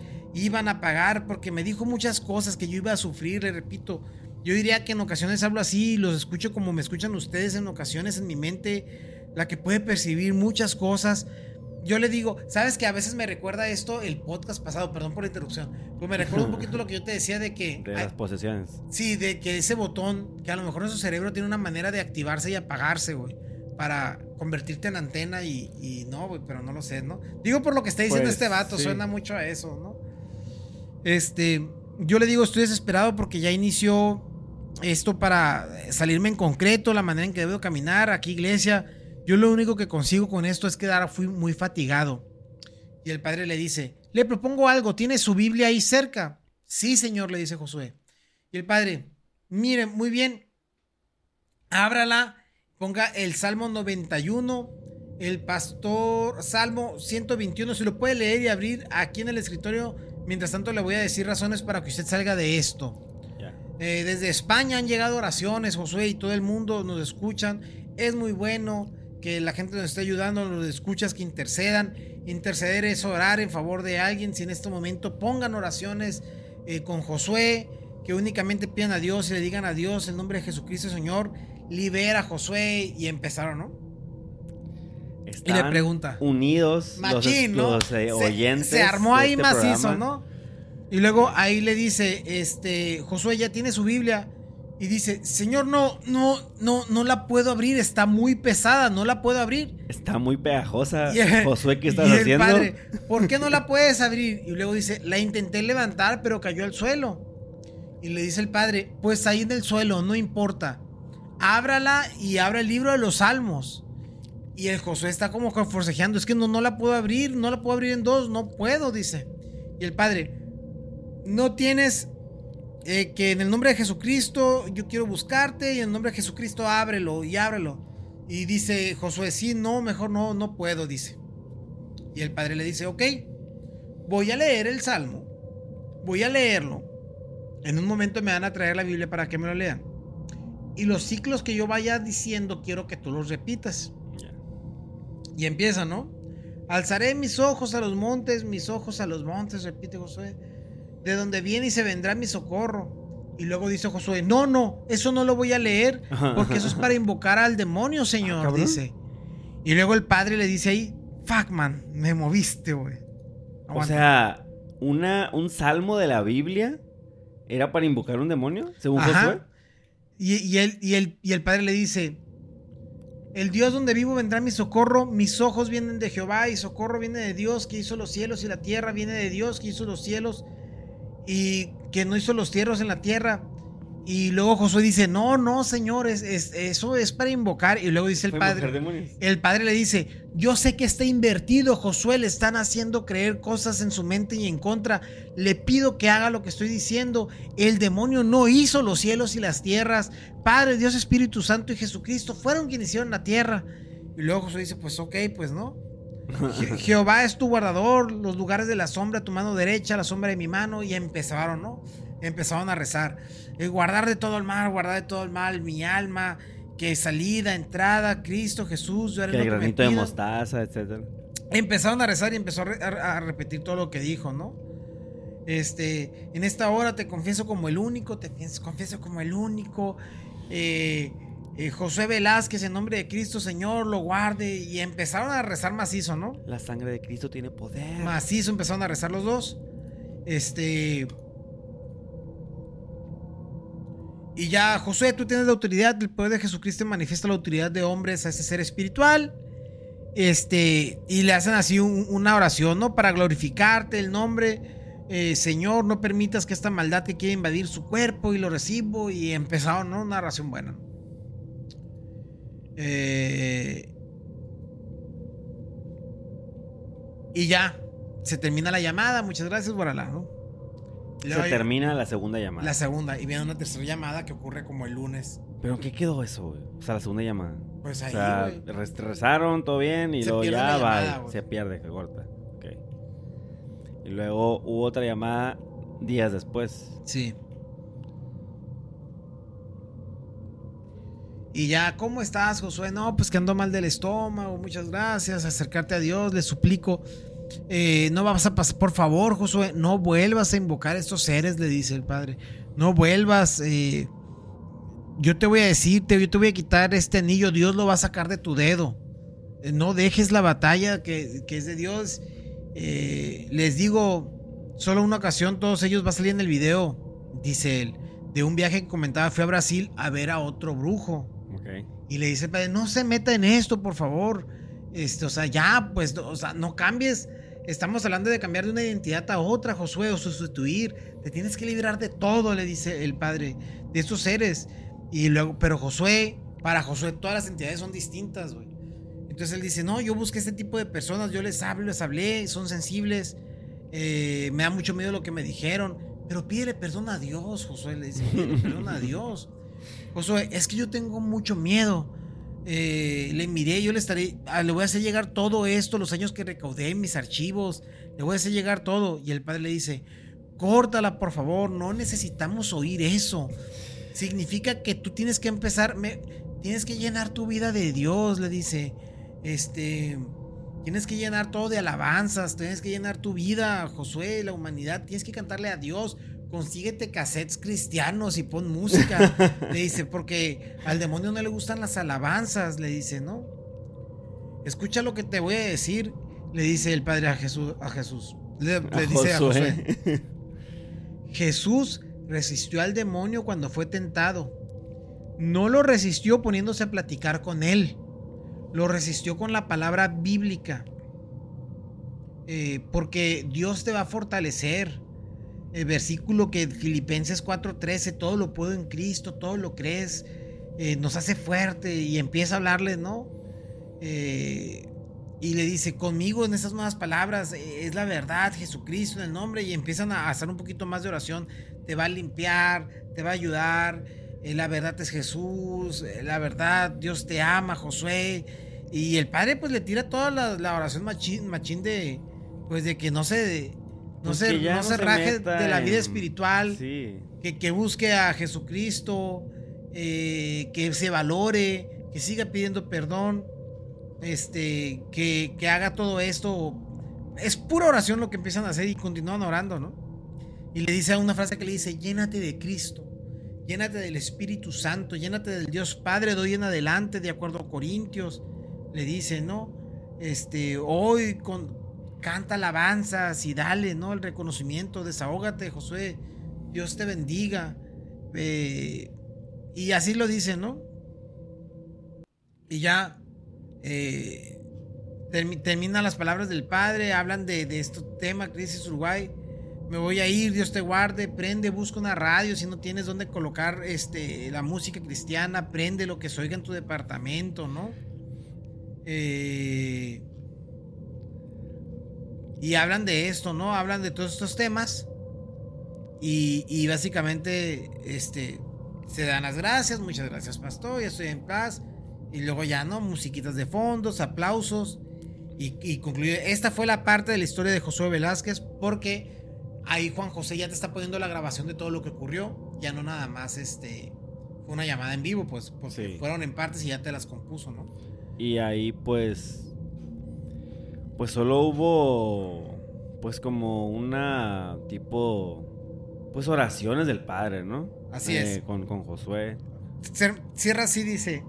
iban a pagar, porque me dijo muchas cosas que yo iba a sufrir, le repito. Yo diría que en ocasiones hablo así, los escucho como me escuchan ustedes en ocasiones en mi mente, la que puede percibir muchas cosas, yo le digo, ¿sabes que a veces me recuerda esto el podcast pasado? Perdón por la interrupción. Pero me recuerda un poquito lo que yo te decía de que. De las posesiones. Sí, de que ese botón, que a lo mejor su cerebro tiene una manera de activarse y apagarse, güey. Para convertirte en antena y, no, güey, pero no lo sé, ¿no? Digo por lo que está diciendo pues, este vato, suena mucho a eso, ¿no? Este. Yo le digo, estoy desesperado porque ya inició esto para salirme en concreto, la manera en que debo caminar aquí, iglesia yo lo único que consigo con esto es quedar fui muy fatigado. Y el padre le dice, le propongo algo, ¿tiene su Biblia ahí cerca? Sí, señor, le dice Josué. Y el padre, mire, muy bien, ábrala, ponga el Salmo 91, el pastor, Salmo 121, si lo puede leer y abrir aquí en el escritorio. Mientras tanto, le voy a decir razones para que usted salga de esto. Eh, desde España han llegado oraciones, Josué, y todo el mundo nos escuchan. Es muy bueno que la gente nos esté ayudando, los escuchas que intercedan. Interceder es orar en favor de alguien. Si en este momento pongan oraciones eh, con Josué, que únicamente pidan a Dios y le digan a Dios en nombre de Jesucristo, Señor, libera a Josué. Y empezaron, ¿no? Y le pregunta. Unidos Machín, los, eh, oyentes. Se, armó ahí este macizo, ¿no? Y luego ahí le dice, este, Josué ya tiene su Biblia y dice, Señor, no, no, no, no la puedo abrir, está muy pesada, no la puedo abrir. Está muy pegajosa. Josué, ¿qué estás y el haciendo? Padre, ¿por qué no la puedes abrir? Y luego dice, la intenté levantar, pero cayó al suelo. Y le dice el padre, pues ahí en el suelo, no importa. Ábrala y abra el libro de los salmos. Y el Josué está como forcejeando, es que no, no la puedo abrir, no la puedo abrir en dos, no puedo, dice. Y el padre, no tienes eh, que en el nombre de Jesucristo yo quiero buscarte y en el nombre de Jesucristo ábrelo y ábrelo. Y dice Josué, sí, no, mejor no, no puedo, dice. Y el padre le dice, ok, voy a leer el salmo, voy a leerlo. En un momento me van a traer la Biblia para que me lo lean. Y los ciclos que yo vaya diciendo quiero que tú los repitas. Y empieza, ¿no? Alzaré mis ojos a los montes, mis ojos a los montes, repite Josué de donde viene y se vendrá mi socorro. Y luego dice Josué, no, no, eso no lo voy a leer, porque eso es para invocar al demonio, señor, dice. Y luego el padre le dice ahí, fuck man, me moviste, güey. O sea, una, un salmo de la Biblia era para invocar un demonio, según Josué. Y, él, y, y el padre le dice, el Dios donde vivo vendrá mi socorro, mis ojos vienen de Jehová y socorro viene de Dios que hizo los cielos y la tierra, viene de Dios que hizo los cielos y que no hizo los cielos en la tierra. Y luego Josué dice, no, no, señores, eso es para invocar. Y luego dice el padre, el padre le dice, yo sé que está invertido, Josué, le están haciendo creer cosas en su mente y en contra. Le pido que haga lo que estoy diciendo. El demonio no hizo los cielos y las tierras. Padre, Dios, Espíritu Santo y Jesucristo fueron quienes hicieron la tierra. Y luego Josué dice, pues ok, pues no. Jehová es tu guardador, los lugares de la sombra, tu mano derecha, la sombra de mi mano. Y empezaron, ¿no? Empezaron a rezar. Eh, guardar de todo el mal, guardar de todo el mal mi alma, que salida, entrada, Cristo, Jesús, yo que el granito de mostaza, etc. Empezaron a rezar y empezó a, repetir todo lo que dijo, ¿no? Este, en esta hora te confieso como el único, te confieso como el único. Eh, eh, José Velázquez, en nombre de Cristo, Señor, lo guarde. Y empezaron a rezar macizo, ¿no? La sangre de Cristo tiene poder. Macizo empezaron a rezar los dos. Este. Y ya, Josué, tú tienes la autoridad, el poder de Jesucristo manifiesta la autoridad de hombres a ese ser espiritual. Este, y le hacen así una oración, ¿no? Para glorificarte el nombre. Eh, Señor, no permitas que esta maldad que quiera invadir su cuerpo y lo recibo. Y empezaron, ¿no? Una oración buena. Eh, y ya, se termina la llamada. Muchas gracias, Guaralá, ¿no? Se termina la segunda llamada. La segunda. Y viene una tercera llamada que ocurre como el lunes. ¿Pero qué quedó eso, güey? O sea, la segunda llamada. Pues ahí, o sea, rezaron, todo bien, y luego ya va, se pierde, que corta. Ok. Y luego hubo otra llamada días después. Sí. Y ya, ¿cómo estás, Josué? No, pues que ando mal del estómago, muchas gracias, acercarte a Dios, le suplico eh, no vas a pasar, por favor, Josué, no vuelvas a invocar a estos seres, le dice el padre. No vuelvas. Eh, yo te voy a decirte, yo te voy a quitar este anillo, Dios lo va a sacar de tu dedo. Eh, no dejes la batalla que, es de Dios. les digo, solo una ocasión todos ellos va a salir en el video, dice él, de un viaje que comentaba, fui a Brasil a ver a otro brujo. Y le dice el padre, no se meta en esto, por favor. Este, o sea, ya, pues, o sea, no cambies Estamos hablando de cambiar de una identidad a otra, Josué, o sustituir. Te tienes que librar de todo, le dice el padre, de estos seres. Y luego, pero Josué, para Josué, todas las entidades son distintas, güey. Entonces él dice, no, yo busqué este tipo de personas, yo les hablo, les hablé, son sensibles, eh, me da mucho miedo lo que me dijeron, pero pídele perdón a Dios, Josué, le dice, pídele perdón a Dios. Josué, es que yo tengo mucho miedo. Eh, le miré, yo le estaré, ah, le voy a hacer llegar todo esto, los años que recaudé mis archivos, le voy a hacer llegar todo. Y el padre le dice, córtala por favor, no necesitamos oír eso. Significa que tú tienes que empezar, me, tienes que llenar tu vida de Dios, le dice. Este, tienes que llenar todo de alabanzas, tienes que llenar tu vida, Josué, la humanidad, tienes que cantarle a Dios consíguete cassettes cristianos y pon música. le dice, porque al demonio no le gustan las alabanzas, le dice, ¿no? Escucha lo que te voy a decir, le dice el padre a Jesús. A Jesús. Le, dice a José. Jesús resistió al demonio cuando fue tentado. No lo resistió poniéndose a platicar con él. Lo resistió con la palabra bíblica. Eh, porque Dios te va a fortalecer el versículo que Filipenses 4:13, todo lo puedo en Cristo, todo lo crees, eh, nos hace fuerte y empieza a hablarle, ¿no? Eh, y le dice, conmigo en esas nuevas palabras, eh, es la verdad, Jesucristo en el nombre, y empiezan a hacer un poquito más de oración, te va a limpiar, te va a ayudar, la verdad es Jesús, la verdad, Dios te ama, Josué. Y el padre pues le tira toda la, oración machín, machín de, pues de que no se no pues se, no, se, raje de la vida espiritual, que, que, busque a Jesucristo, eh, que se valore, que siga pidiendo perdón, este, que, que, haga todo esto. Es pura oración lo que empiezan a hacer y continúan orando, ¿no? Y le dice una frase que le dice, llénate de Cristo, llénate del Espíritu Santo, llénate del Dios Padre de hoy en adelante, de acuerdo a Corintios. Le dice, ¿no? Este, hoy con, canta alabanzas y dale, ¿no? El reconocimiento, desahógate, Josué, Dios te bendiga. Eh, y así lo dice, ¿no? Y ya eh, terminan las palabras del Padre, hablan de, de este tema, Crisis Uruguay. Me voy a ir, Dios te guarde, prende, busca una radio, si no tienes dónde colocar este, la música cristiana, prende lo que se oiga en tu departamento, ¿no? Eh, y hablan de esto, ¿no? Hablan de todos estos temas. Y, y, básicamente, este, se dan las gracias, muchas gracias, pastor, ya estoy en paz. Y luego ya, ¿no? Musiquitas de fondos, aplausos. Y, concluye. Esta fue la parte de la historia de Josué Velázquez, porque ahí Juan José ya te está poniendo la grabación de todo lo que ocurrió. Ya no nada más este. Fue una llamada en vivo, pues, porque fueron en partes y ya te las compuso, ¿no? Y ahí, pues. Pues solo hubo. Pues como una tipo. Pues oraciones del padre, ¿no? Así es. Eh, con, con Josué. Cierra así, dice.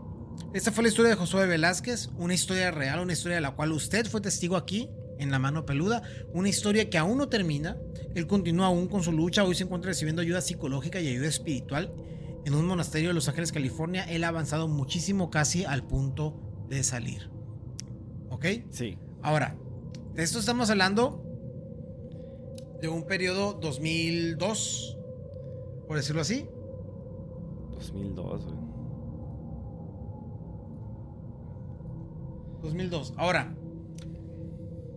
Esta fue la historia de Josué Velázquez, una historia real, una historia de la cual usted fue testigo aquí, en la mano peluda, una historia que aún no termina. Él continúa aún con su lucha, hoy se encuentra recibiendo ayuda psicológica y ayuda espiritual en un monasterio de Los Ángeles, California. Él ha avanzado muchísimo, casi al punto de salir. ¿Ok? Sí. Ahora, de esto estamos hablando de un periodo 2002, por decirlo así. 2002, güey. 2002. Ahora.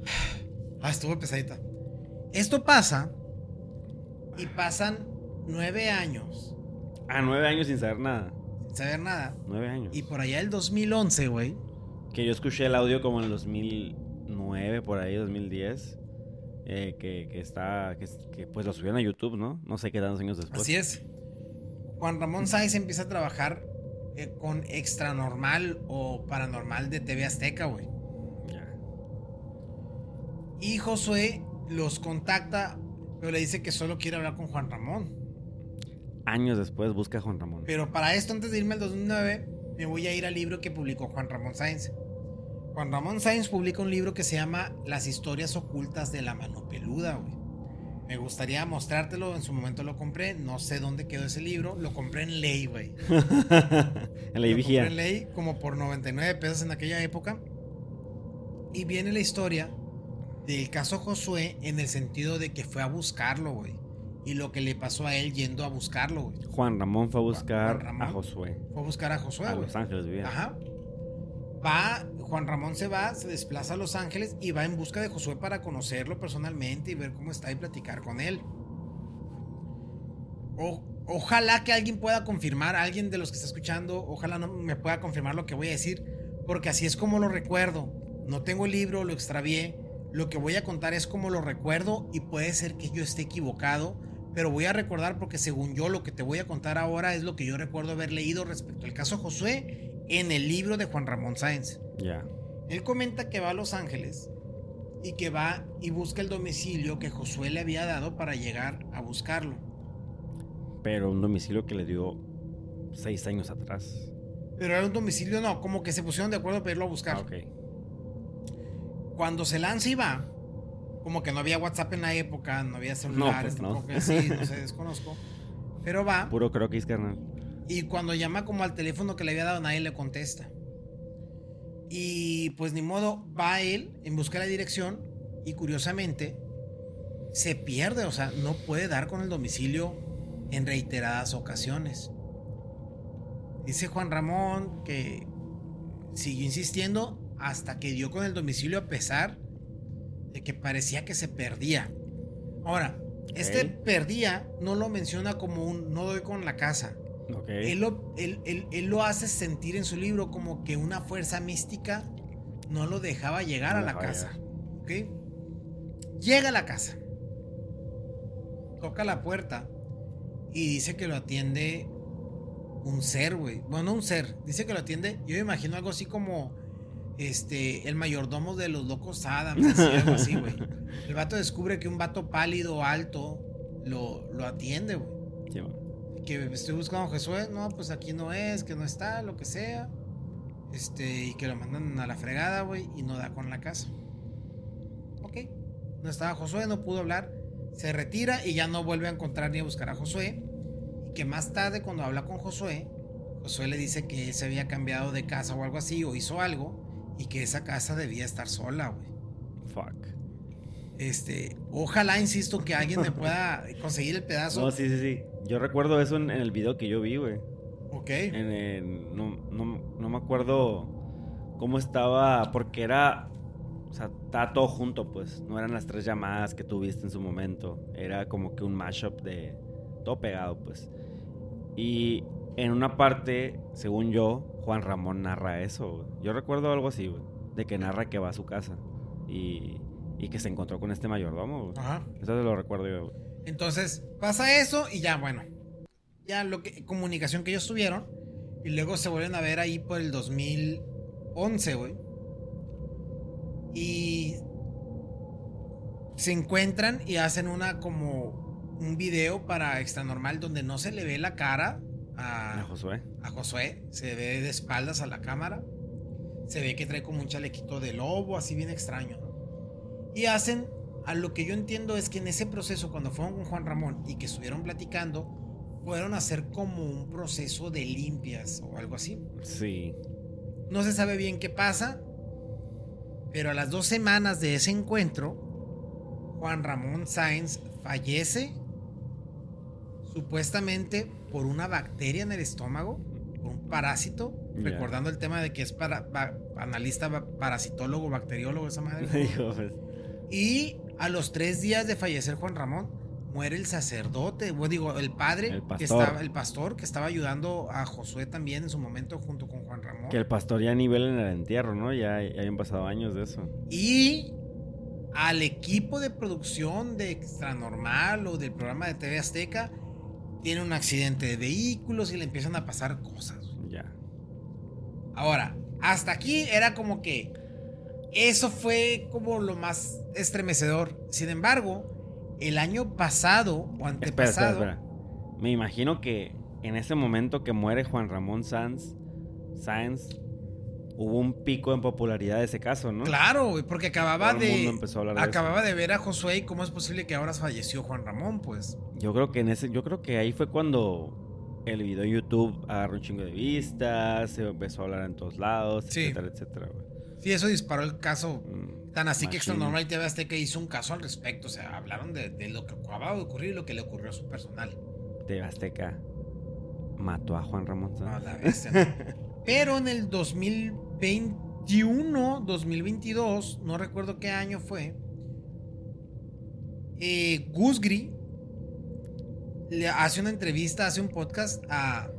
Ah, estuvo pesadita. Esto pasa. Y pasan nueve años. Ah, nueve años sin saber nada. Sin saber nada. Nueve años. Y por allá el 2011, güey. Que yo escuché el audio como en el 2009, por ahí, 2010. Eh, que, que, está. Que, pues lo subieron a YouTube, ¿no? No sé qué tantos años después. Así es. Juan Ramón Sáenz empieza a trabajar eh, con extra normal o paranormal de TV Azteca, güey. Y Josué los contacta, pero le dice que solo quiere hablar con Juan Ramón. Años después busca a Juan Ramón. Pero para esto, antes de irme al 2009, me voy a ir al libro que publicó Juan Ramón Sáenz. Juan Ramón Sáenz publica un libro que se llama Las historias ocultas de la mano peluda, güey. Me gustaría mostrártelo, en su momento lo compré, no sé dónde quedó ese libro, lo compré en ley, güey. en ley vigía. en ley como por 99 pesos en aquella época. Y viene la historia del caso Josué en el sentido de que fue a buscarlo, güey. Y lo que le pasó a él yendo a buscarlo, güey. Juan Ramón fue a buscar a Josué. Fue a buscar a Josué, A Los Ángeles vivía. Ajá. Va, Juan Ramón se va, se desplaza a Los Ángeles y va en busca de Josué para conocerlo personalmente y ver cómo está y platicar con él. ojalá que alguien pueda confirmar, alguien de los que está escuchando, ojalá no me pueda confirmar lo que voy a decir, porque así es como lo recuerdo. No tengo el libro, lo extravié. Lo que voy a contar es como lo recuerdo y puede ser que yo esté equivocado, pero voy a recordar porque según yo lo que te voy a contar ahora es lo que yo recuerdo haber leído respecto al caso Josué en el libro de Juan Ramón Sáenz. Ya. Él comenta que va a Los Ángeles y que va y busca el domicilio que Josué le había dado para llegar a buscarlo. Pero un domicilio que le dio seis años atrás. Pero era un domicilio, no, como que se pusieron de acuerdo para irlo a buscar. Ah, ok. Cuando se lanza y va, como que no había WhatsApp en la época, no había celulares, no, pues no. así, no sé, desconozco. Pero va. Puro croquis, carnal. Y cuando llama como al teléfono que le había dado, nadie le contesta. Y pues ni modo, va él en busca de la dirección y curiosamente se pierde, o sea, no puede dar con el domicilio en reiteradas ocasiones. Dice Juan Ramón que siguió insistiendo hasta que dio con el domicilio a pesar de que parecía que se perdía. Ahora, este perdía no lo menciona como un no doy con la casa. Él, lo, él, lo, hace sentir en su libro como que una fuerza mística no lo dejaba llegar a la casa. Llega a la casa. Toca la puerta y dice que lo atiende un ser, güey. Bueno, un ser. Dice que lo atiende. Yo me imagino algo así como este, el mayordomo de los locos Adams, algo así, güey. El vato descubre que un vato pálido, alto, lo, lo atiende, güey. Sí, man. Que estoy buscando a Josué, no, pues aquí no es, que no está, lo que sea. Este, y que lo mandan a la fregada, güey, y no da con la casa. Ok. No estaba Josué, no pudo hablar. Se retira y ya no vuelve a encontrar ni a buscar a Josué. Y que más tarde, cuando habla con Josué, Josué le dice que él se había cambiado de casa o algo así, o hizo algo, y que esa casa debía estar sola, güey. Fuck. Este, ojalá, insisto, que alguien me pueda conseguir el pedazo. No, sí, sí, sí. Yo recuerdo eso en, en el video que yo vi, güey. Ok. En el- no, no, no me acuerdo cómo estaba, porque era, o sea, estaba todo junto, pues. No eran las tres llamadas que tuviste en su momento. Era como que un mashup de todo pegado, pues. Y en una parte, según yo, Juan Ramón narra eso, güey. Yo recuerdo algo así, güey. De que narra que va a su casa y, y que se encontró con este mayordomo, güey. Ajá. Eso lo recuerdo yo, güey. Entonces pasa eso y ya, bueno. Ya lo que comunicación que ellos tuvieron. Y luego se vuelven a ver ahí por el 2011, güey. Y se encuentran y hacen una como un video para extra normal donde no se le ve la cara A a, Josué. a Josué. Se ve de espaldas a la cámara. Se ve que trae como un chalequito de lobo, así bien extraño. ¿no? Y hacen, a lo que yo entiendo es que en ese proceso, cuando fueron con Juan Ramón y que estuvieron platicando, fueron a hacer como un proceso de limpias o algo así. Sí. No se sabe bien qué pasa, pero a las dos semanas de ese encuentro, Juan Ramón Sáenz fallece supuestamente por una bacteria en el estómago, por un parásito, recordando el tema de que es para, ba- analista ba- parasitólogo, bacteriólogo, esa madre. Y a los tres días de fallecer Juan Ramón, muere el sacerdote, bueno, digo, el padre, El que pastor. estaba, el pastor, que estaba ayudando a Josué también en su momento junto con Juan Ramón. Que el pastor ya nivel en el entierro, ¿no? Ya, ya habían pasado años de eso. Y al equipo de producción de Extra Normal o del programa de TV Azteca, tiene un accidente de vehículos y le empiezan a pasar cosas. Ya. Ahora, hasta aquí era como que eso fue como lo más estremecedor. Sin embargo, el año pasado o antepasado. espera, espera. Me imagino que en ese momento que muere Juan Ramón Sanz, hubo un pico en popularidad de ese caso, ¿no? Claro, güey, porque acababa Todo de. Acababa de ver a Josué y cómo es posible que ahora falleció Juan Ramón, pues. Yo creo que en ese, yo creo que ahí fue cuando el video en YouTube agarró un chingo de vistas, se empezó a hablar en todos lados, Sí. etcétera, etcétera, güey. Sí, eso disparó el caso Mm, Tan así que Extra. Normal y TV Azteca hizo un caso al respecto. O sea, hablaron de, de lo que acababa de ocurrir y lo que le ocurrió a su personal. TV Azteca mató a Juan Ramón No, Sanz. la bestia, ¿no? Pero en el 2021, 2022, no recuerdo qué año fue, eh, Gusgri le hace una entrevista, hace un podcast a.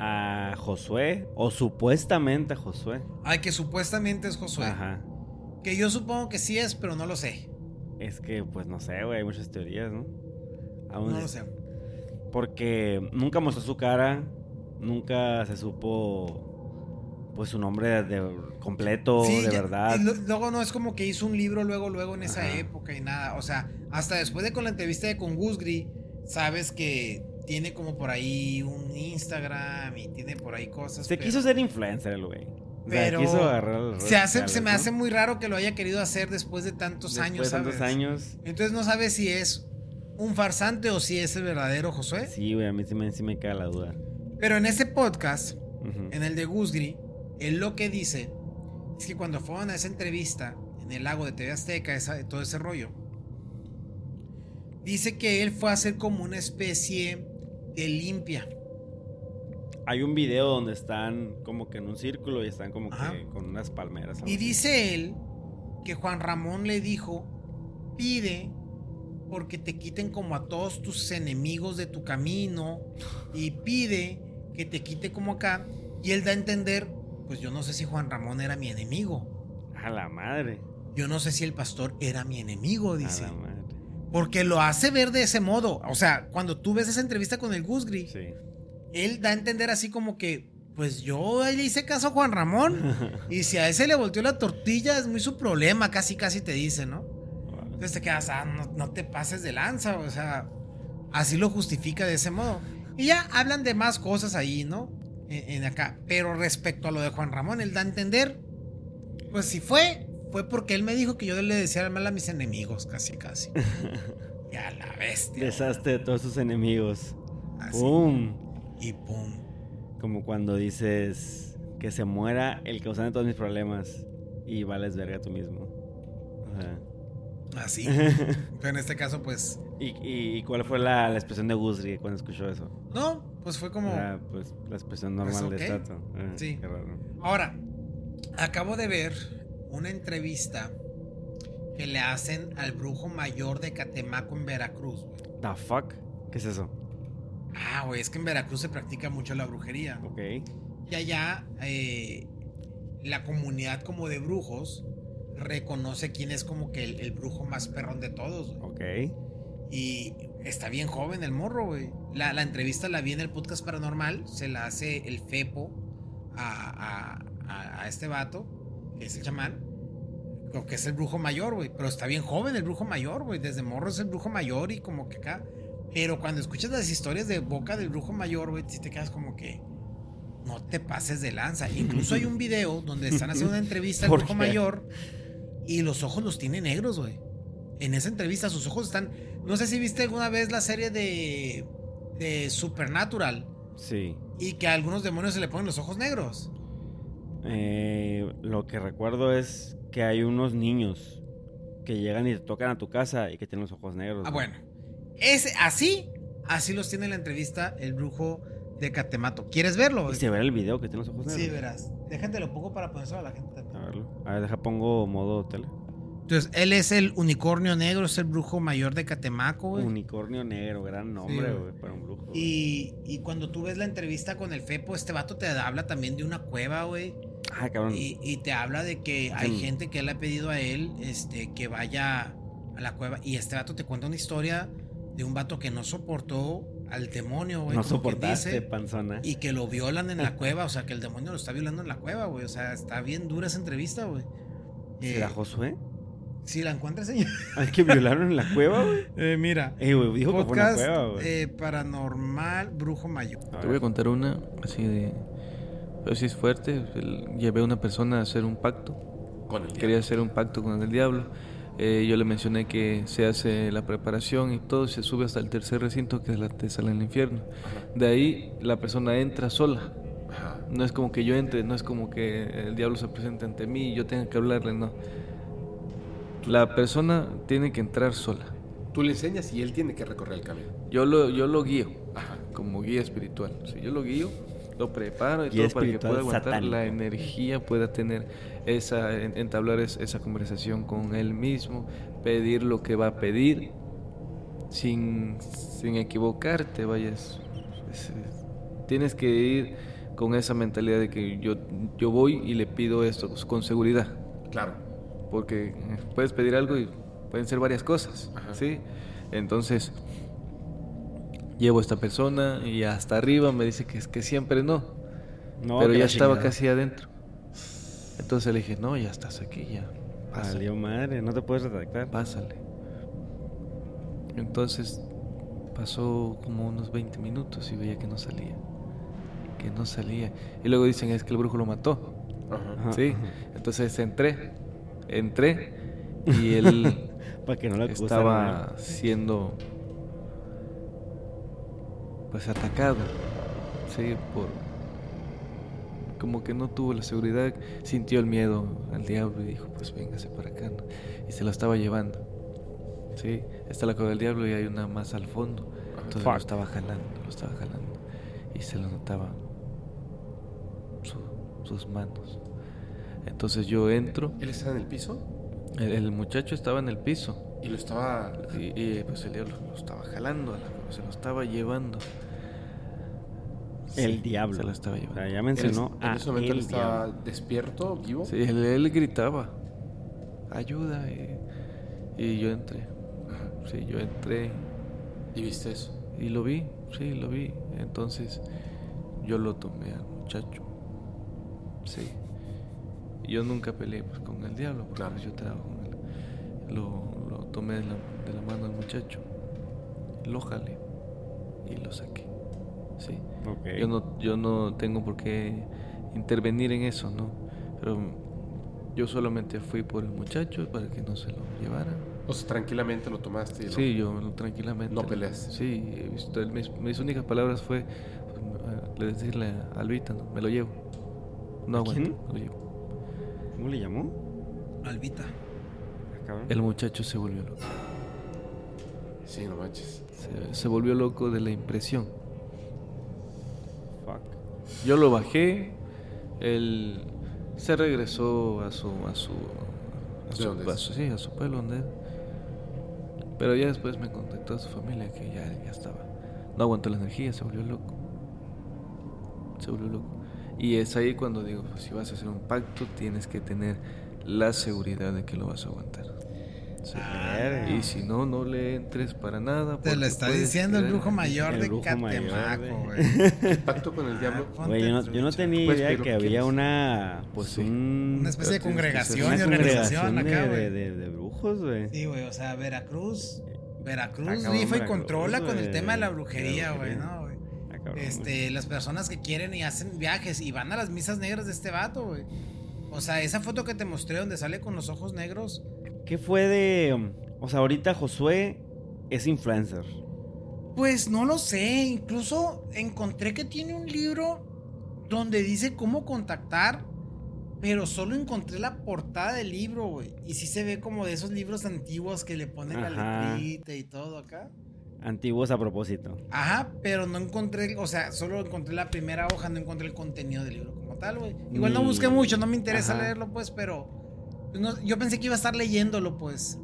A Josué, o supuestamente a Josué. Ay, que supuestamente es Josué. Ajá. Que yo supongo que sí es, pero no lo sé. Es que, pues no sé, güey, hay muchas teorías, ¿no? Aún No lo sé. Porque nunca mostró su cara, nunca se supo, pues, su nombre de, completo, Sí, de ya- verdad. y luego no es como que hizo un libro luego, luego en esa época y nada. O sea, hasta después de con la entrevista de con Gusgri, sabes que tiene como por ahí un Instagram y tiene por ahí cosas. Se pero- quiso ser influencer el güey. O sea, Pero quiso agarrar se, hace, se me ¿no? hace muy raro que lo haya querido hacer después de tantos Después años, de tantos años. Entonces no sabes si es un farsante o si es el verdadero Josué. Sí, güey, a mí sí me, sí me queda la duda. Pero en ese podcast, en el de Gusgri, él lo que dice es que cuando fueron a esa entrevista en el lago de TV Azteca, esa- todo ese rollo, dice que él fue a hacer como una especie de limpia. Hay un video donde están como que en un círculo y están como Ajá. que con unas palmeras. Y dice él que Juan Ramón le dijo, pide porque te quiten como a todos tus enemigos de tu camino y pide que te quite como acá. Y él da a entender, pues yo no sé si Juan Ramón era mi enemigo. A la madre. Yo no sé si el pastor era mi enemigo, dice. A la madre. Porque lo hace ver de ese modo. O sea, cuando tú ves esa entrevista con el Gusgri, Sí. él da a entender así como que, pues yo le hice caso a Juan Ramón. y si a ese le volteó la tortilla, es muy su problema, casi, casi te dice, ¿no? Entonces te quedas, ah, no, no te pases de lanza, o sea, así lo justifica de ese modo. Y ya hablan de más cosas ahí, ¿no? En, en acá. Pero respecto a lo de Juan Ramón, él da a entender, pues si fue, fue porque él me dijo que yo le decía mal a mis enemigos, casi, casi. ya la bestia. Deshazte de todos tus enemigos. Así. ¡Pum! Y pum. Como cuando dices que se muera el causante de todos mis problemas y vales verga tú mismo. O sea, Así. Pero en este caso, pues. ¿Y, y, cuál fue la, la expresión de Gusri cuando escuchó eso? No, pues fue como. Ah, pues la expresión normal Pues, de ok. Stato. Ah, Sí. Qué raro. Ahora, acabo de ver una entrevista que le hacen al brujo mayor de Catemaco en Veracruz, güey. ¿The fuck? ¿Qué es eso? Ah, güey, es que en Veracruz se practica mucho la brujería. Ok. Y allá eh, la comunidad como de brujos reconoce quién es como que el, el brujo más perrón de todos. güey. Ok. Y está bien joven el morro, güey. La, la entrevista la vi en el podcast paranormal. Se la hace el Fepo a, a- a- a este vato, es el chamán. Creo que es el brujo mayor, güey. Pero está bien joven el brujo mayor, güey. Desde morro es el brujo mayor y como que acá. Pero cuando escuchas las historias de boca del brujo mayor, güey, si te quedas como que. No te pases de lanza. Incluso hay un video donde están haciendo una entrevista al ¿Por brujo qué? mayor y los ojos los tiene negros, güey. En esa entrevista sus ojos están... No sé si viste alguna vez la serie de, de Supernatural Sí. y que a algunos demonios se le ponen los ojos negros. Eh, lo que recuerdo es que hay unos niños que llegan y te tocan a tu casa y que tienen los ojos negros. Ah, bueno. Ese, así, así los tiene en la entrevista el brujo de Catemato. ¿Quieres verlo? ¿Y se el video que tiene los ojos negros? Sí, verás. Déjate lo pongo para ponérselo a la gente. A verlo. A ver, deja pongo modo tele. Entonces, él es el unicornio negro, es el brujo mayor de Catemaco, güey. Unicornio negro, gran nombre, Sí, güey. para un brujo. Y, y cuando tú ves la entrevista con el Fepo, este vato te habla también de una cueva, güey. Ah, cabrón. Y, y te habla de que hay Mm. gente que le ha pedido a él este, que vaya a la cueva. Y este vato te cuenta una historia de un vato que no soportó al demonio, güey. no soportaste, dice, panzona. y que lo violan en la cueva. O sea, que el demonio lo está violando en la cueva, güey. O sea, está bien dura esa entrevista, güey. Eh, ¿Será Josué? si la encuentras, señor. Hay que violaron en la cueva, güey. Eh, mira. Eh, güey, dijo que fue una Podcast cueva, güey. eh, paranormal, brujo mayor. A Te voy a contar una así de. Pero sí es fuerte. llevé a una persona a hacer un pacto. Con el Quería hacer un pacto con el diablo. Eh, yo le mencioné que se hace la preparación y todo, se sube hasta el tercer recinto que es la antesala en el infierno. De ahí la persona entra sola. Ajá. No es como que yo entre, no es como que el diablo se presente ante mí y yo tenga que hablarle, no. La persona tiene que entrar sola. Tú le enseñas y él tiene que recorrer el camino. Yo lo, yo lo guío Ajá. como guía espiritual. O sea, yo lo guío, lo preparo y todo para que pueda aguantar satánico. la energía, pueda tener esa, en- entablar es- esa conversación con él mismo, pedir lo que va a pedir sin, sin equivocarte, vayas. Es- es- tienes que ir con esa mentalidad de que yo, yo voy y le pido esto pues, con seguridad, Claro. porque eh, puedes pedir algo y pueden ser varias cosas, Ajá. ¿sí? Entonces, llevo a esta persona y hasta arriba me dice que, que siempre no, No, pero ya estaba chingada. casi adentro. Entonces le dije, no, ya estás aquí, ya, Valió madre, no te puedes redactar. pásale. Entonces pasó como unos 20 minutos y veía que no salía, que no salía. Y luego dicen, es que el brujo lo mató. Ajá. Sí, entonces entré, entré y él Para que no estaba siendo pues atacado, sí, por como que no tuvo la seguridad, sintió el miedo al diablo y dijo, pues véngase para acá, ¿no? y se lo estaba llevando. Sí, está la cueva del diablo y hay una más al fondo. Entonces Fuck. lo estaba jalando, lo estaba jalando y se lo notaba su- sus manos. Entonces yo entro, Él estaba en el piso el, el muchacho estaba en el piso y lo estaba. y, y, pues el diablo lo estaba jalando, a la- se lo estaba llevando. El Sí, diablo. Se lo estaba O llevando. sea, ya Él, mencionó en a ese momento él estaba diablo. despierto, vivo. Sí, él, él gritaba, ayuda. Y, y yo entré. Sí, yo entré Y viste eso. y lo vi, sí, lo vi. Entonces yo lo tomé al muchacho. Sí. Yo nunca peleé pues, con el diablo, porque Claro. pues, yo trabajo con él. Lo, lo tomé de la, de la mano al muchacho. Lo jalé. y lo saqué. Sí. Yo no, yo no tengo por qué intervenir en eso, ¿no? Pero yo solamente fui por el muchacho para que no se lo llevara. O sea, tranquilamente lo tomaste. y lo- Sí, yo tranquilamente. No peleas. Sí, mis, mis únicas palabras fue pues, le decirle a Albita, ¿no? me lo llevo. No ¿A aguanto, quién? me lo llevo. ¿Cómo le llamó? Albita. Ah. El muchacho se volvió loco. Sí, no manches. Se, se volvió loco de la impresión. Fuck. Yo lo bajé, él se regresó a su a su a ¿De su, a su- sí, a su pueblo donde. Pero ya después me contactó a su familia que ya, ya estaba. No aguantó la energía, se volvió loco. Se volvió loco. Y es ahí cuando digo, pues, si vas a hacer un pacto, tienes que tener la seguridad de que lo vas a aguantar. Sí. Verga. Y si no, no le entres para nada. Te lo está diciendo el brujo mayor El de brujo Catemaco, güey. Pacto con el diablo. Ah, Güey, yo no, yo tenía Puedes idea que había una, pues Sí. un... Una especie de ser congregación y organización acá, de, güey. de, de brujos, güey. Sí, güey, o sea, Veracruz. Veracruz rifa y Veracruz, controla con el tema de la brujería. Ah, güey. Este, las personas que quieren y hacen viajes y van a las misas negras de este vato, güey. O sea, esa foto que te mostré donde sale con los ojos negros, ¿Qué fue de...? um, O sea, ahorita Josué es influencer. pues no lo sé. Incluso encontré que tiene un libro donde dice cómo contactar, pero solo encontré la portada del libro, güey. Y sí se ve como de esos libros antiguos que le ponen la Ajá. letrita y todo acá. Antiguos a propósito. Ajá, pero no encontré, o sea, solo encontré la primera hoja, no encontré el contenido del libro como tal, güey. Igual no busqué mucho, no me interesa Ajá. leerlo, pues, pero no- yo pensé que iba a estar leyéndolo, pues.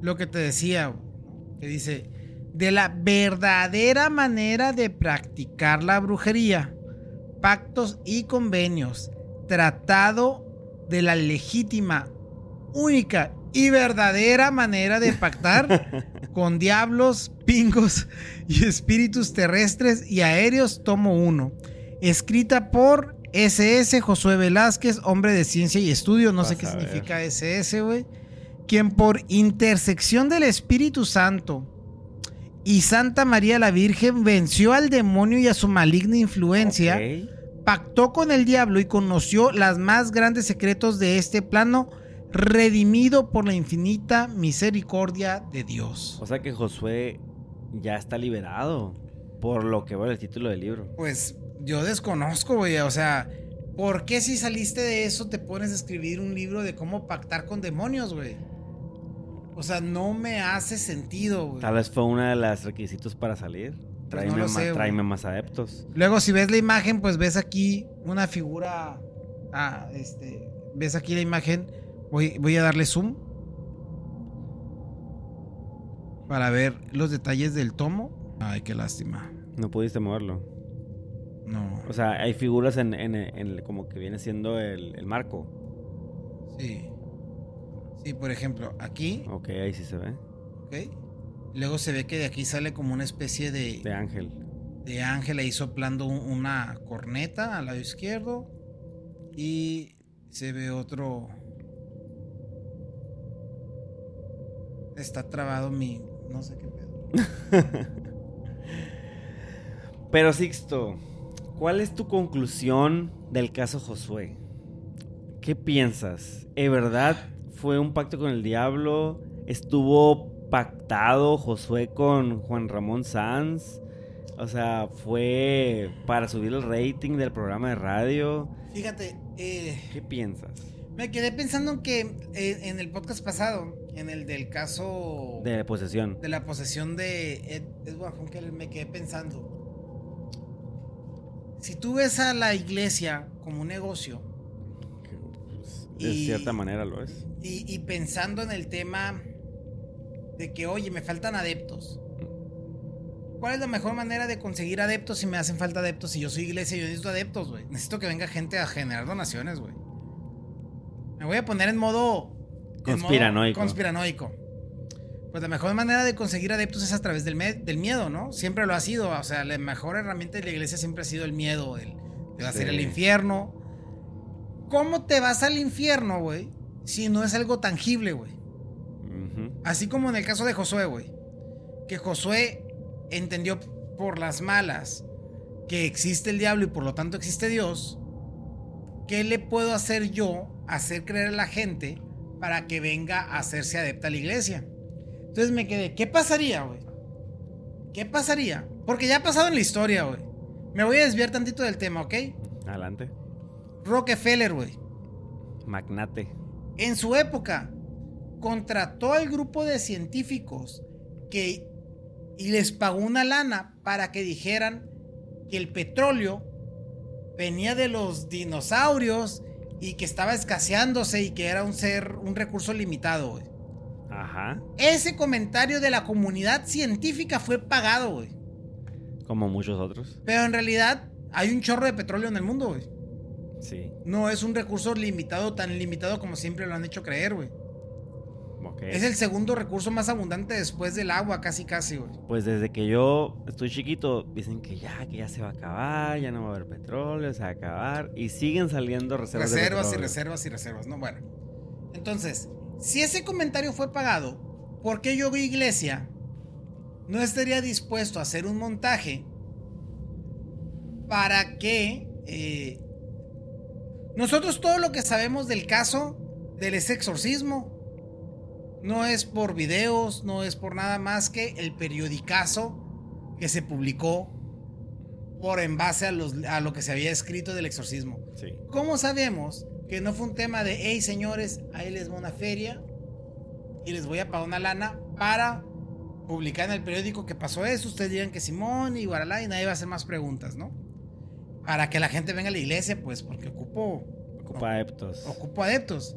Lo que te decía, que dice, de la verdadera manera de practicar la brujería, pactos y convenios, tratado de la legítima, única y verdadera manera de pactar con diablos, pingos y espíritus terrestres y aéreos, tomo 1. Escrita por SS Josué Velázquez, hombre de ciencia y estudio, no sé qué significa SS, güey. Quien por intersección del Espíritu Santo y Santa María la Virgen venció al demonio y a su maligna influencia pactó con el diablo y conoció los más grandes secretos de este plano, redimido por la infinita misericordia de Dios. O sea que Josué ya está liberado. Por lo que veo en el título del libro. Pues yo desconozco, güey, o sea, ¿por qué si saliste de eso te pones a escribir un libro de cómo pactar con demonios, güey? O sea, no me hace sentido, güey. Tal vez fue uno de los requisitos para salir. Pues Tráeme, no sé, más adeptos. Luego, si ves la imagen, pues ves aquí una figura. Ah, este. Ves aquí la imagen. Voy, voy a darle zoom. Para ver los detalles del tomo. Ay, qué lástima. No pudiste moverlo. No. O sea, hay figuras en, en- en como que viene siendo el, el marco. Sí. Sí, por ejemplo, aquí. Ok, ahí sí se ve. ¿ok? Luego se ve que de aquí sale como una especie de, De ángel. de ángel ahí soplando un- una corneta al lado izquierdo. Y se ve otro. Está trabado mi. No sé qué pedo. Pero Sixto, ¿cuál es tu conclusión del caso Josué? ¿Qué piensas? ¿En verdad fue un pacto con el diablo? ¿Estuvo pactado Josué con Juan Ramón Sanz? O sea, ¿fue para subir el rating del programa de radio? Fíjate, eh, ¿Qué piensas? me quedé pensando en que eh, en el podcast pasado, en el del caso De posesión. de la posesión de Ed, Edward Hunkel, me quedé pensando. Si tú ves a la iglesia como un negocio De Y- cierta manera lo es. y, y pensando en el tema de que, oye, me faltan adeptos. ¿Cuál es la mejor manera de conseguir adeptos si me hacen falta adeptos? Si yo soy iglesia, yo necesito adeptos, güey. Necesito que venga gente a generar donaciones, güey. Me voy a poner en modo... en modo Conspiranoico. Pues la mejor manera de conseguir adeptos es a través del, miedo, ¿no? Siempre lo ha sido. O sea, la mejor herramienta de la iglesia siempre ha sido el miedo. El, te a el infierno. ¿Cómo te vas al infierno, güey? Si no es algo tangible, güey. Así como en el caso de Josué, güey. Que Josué entendió por las malas que existe el diablo y por lo tanto existe Dios, ¿qué le puedo hacer yo hacer creer a la gente para que venga a hacerse adepta a la iglesia? Entonces me quedé, ¿qué pasaría, güey? ¿Qué pasaría? Porque ya ha pasado en la historia, güey. Me voy a desviar tantito del tema, ¿ok? Adelante. Rockefeller, güey. Magnate. En su época, contrató al grupo de científicos que y les pagó una lana para que dijeran que el petróleo venía de los dinosaurios y que estaba escaseándose y que era un ser, un recurso limitado, güey. Ajá. Ese comentario de la comunidad científica fue pagado, güey. Como muchos otros. Pero en realidad hay un chorro de petróleo en el mundo, güey. Sí. No es un recurso limitado, tan limitado como siempre lo han hecho creer, güey. Ok. Es el segundo recurso más abundante después del agua, casi casi, güey. Pues desde que yo estoy chiquito, dicen que ya, que ya se va a acabar, ya no va a haber petróleo, se va a acabar. Y siguen saliendo reservas. de Reservas y reservas y reservas, ¿no? Bueno. Entonces, si ese comentario fue pagado, ¿por qué yo, iglesia, no estaría dispuesto a hacer un montaje para que eh, nosotros todo lo que sabemos del caso del exorcismo no es por videos, no es por nada más que el periodicazo que se publicó por en base a, los- a lo que se había escrito del exorcismo. Sí. ¿Cómo sabemos que no fue un tema de, hey señores, ahí les va una feria y les voy a pagar una lana para publicar en el periódico que pasó eso? Ustedes digan que Simón y Guaralá y nadie va a hacer más preguntas, ¿no? Para que la gente venga a la iglesia, pues, porque ocupo, Ocupa adeptos. ocupo adeptos.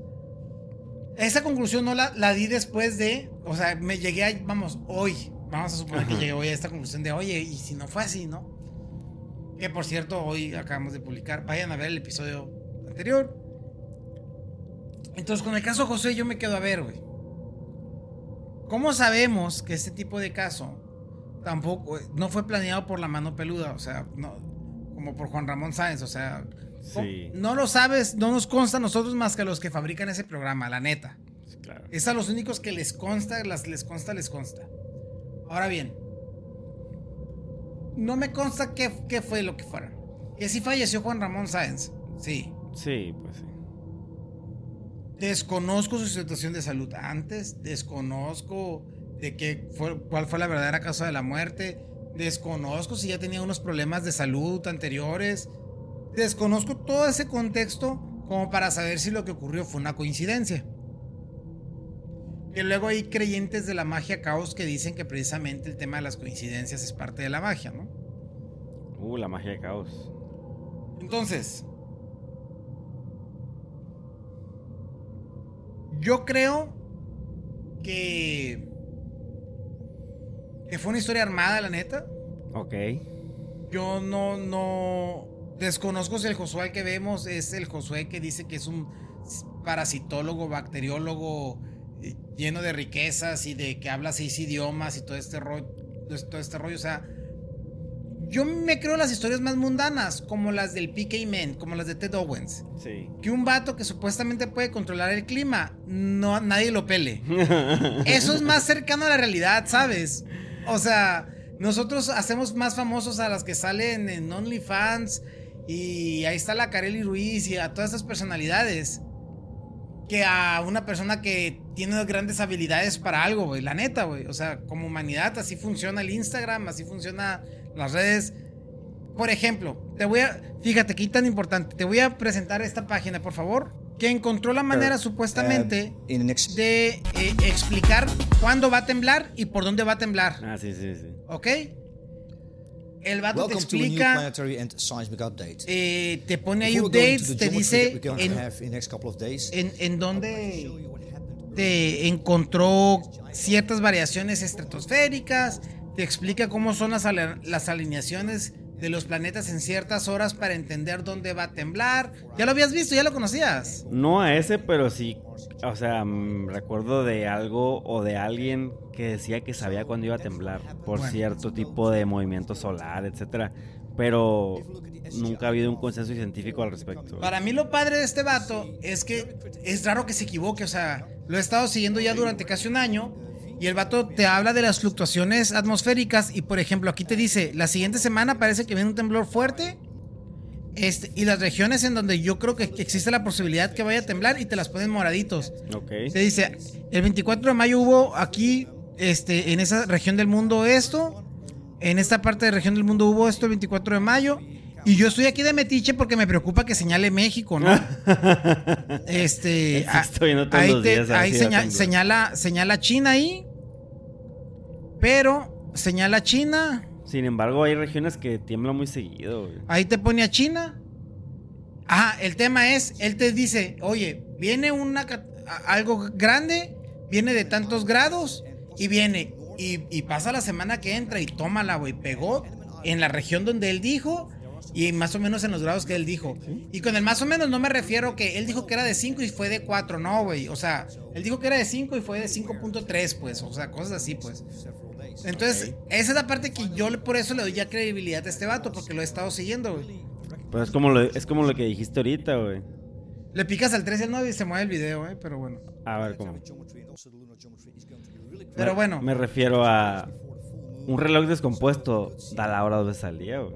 Esa conclusión no la, la di después de, o sea, me llegué a, vamos, hoy, vamos a suponer que llegué hoy a esta conclusión de, oye, y si no fue así, ¿no? Que por cierto, hoy acabamos de publicar, vayan a ver el episodio anterior. Entonces, con el caso José, yo me quedo a ver, güey. ¿Cómo sabemos que este tipo de caso tampoco, no fue planeado por la mano peluda? O sea, no, como por Juan Ramón Sáenz, o sea, Sí. no lo sabes, no nos consta a nosotros más que a los que fabrican ese programa, la neta. Sí, claro. Es a los únicos que les consta, las, les consta, les consta. Ahora bien, no me consta qué, qué fue lo que fuera. Que sí falleció Juan Ramón Sáenz. Sí. Sí, pues sí. Desconozco su situación de salud antes, desconozco de qué fue, cuál fue la verdadera causa de la muerte, desconozco si ya tenía unos problemas de salud anteriores, desconozco todo ese contexto como para saber si lo que ocurrió fue una coincidencia. Y luego hay creyentes de la magia caos que dicen que precisamente el tema de las coincidencias es parte de la magia, ¿no? Uh, la magia de caos. Entonces, yo creo que que fue una historia armada, la neta. Ok. Yo no no desconozco si el Josué que vemos es el Josué que dice que es un parasitólogo, bacteriólogo eh, lleno de riquezas y de que habla seis idiomas y todo este rollo, todo este rollo, o sea, yo me creo las historias más mundanas, como las del PK Man, como las de Ted Owens. Sí. Que un vato que supuestamente puede controlar el clima, no nadie lo pele. Eso es más cercano a la realidad, ¿sabes? O sea, nosotros hacemos más famosos a las que salen en OnlyFans y ahí está la Kareli Ruiz y a todas estas personalidades que a una persona que tiene grandes habilidades para algo, güey. La neta, güey. O sea, como humanidad, así funciona el Instagram, así funciona las redes. Por ejemplo, te voy a. Fíjate, qué tan importante. Te voy a presentar esta página, por favor. Que encontró la manera, supuestamente, Uh, ex- de eh, explicar cuándo va a temblar y por dónde va a temblar. Ah, sí, sí, sí. ¿Ok? El vato te Welcome explica, eh, te pone ahí updates, te dice en, en, dónde te encontró ciertas variaciones estratosféricas, te explica cómo son las, las alineaciones de los planetas en ciertas horas para entender dónde va a temblar. Ya lo habías visto, ya lo conocías. No a ese, pero sí. O sea, mm, recuerdo de algo o de alguien que decía que sabía cuándo iba a temblar por Bueno. cierto tipo de movimiento solar, etcétera. Pero nunca ha habido un consenso científico al respecto. Para mí lo padre de este vato es que es raro que se equivoque, o sea, lo he estado siguiendo ya durante casi un año Y el vato te habla de las fluctuaciones atmosféricas y por ejemplo aquí te dice, la siguiente semana parece que viene un temblor fuerte este, y las regiones en donde yo creo que existe la posibilidad que vaya a temblar y te las ponen moraditos. Ok. Te dice, el 24 de mayo hubo aquí, este, en esa región del mundo esto, en esta parte de región del mundo hubo esto el 24 de mayo, y yo estoy aquí de metiche porque me preocupa que señale México, ¿no? este, estoy ahí, te- días ahí señala, señala China ahí, pero señala China, Sin embargo, hay regiones que tiemblan muy seguido, güey. ahí te pone a China. Ajá, el tema es, él te dice, oye, viene una algo grande, viene de tantos grados y viene y, y pasa la semana que entra y tómala, güey, pegó en la región donde él dijo y más o menos en los grados que él dijo. Y con el más o menos no me refiero que él dijo que era de 5 y fue de 4, no, güey. O sea, él dijo que era de 5 y fue de 5.3, pues, o sea, cosas así, pues. Entonces, esa es la parte que yo por eso le doy ya credibilidad a este vato, porque lo he estado siguiendo, güey. Pero es como lo, es como lo que dijiste ahorita, güey. Le picas al 3 y al 9 y se mueve el video, eh, pero bueno. A ver, ¿cómo? Pero bueno, Me refiero a un reloj descompuesto da la hora donde salía, güey.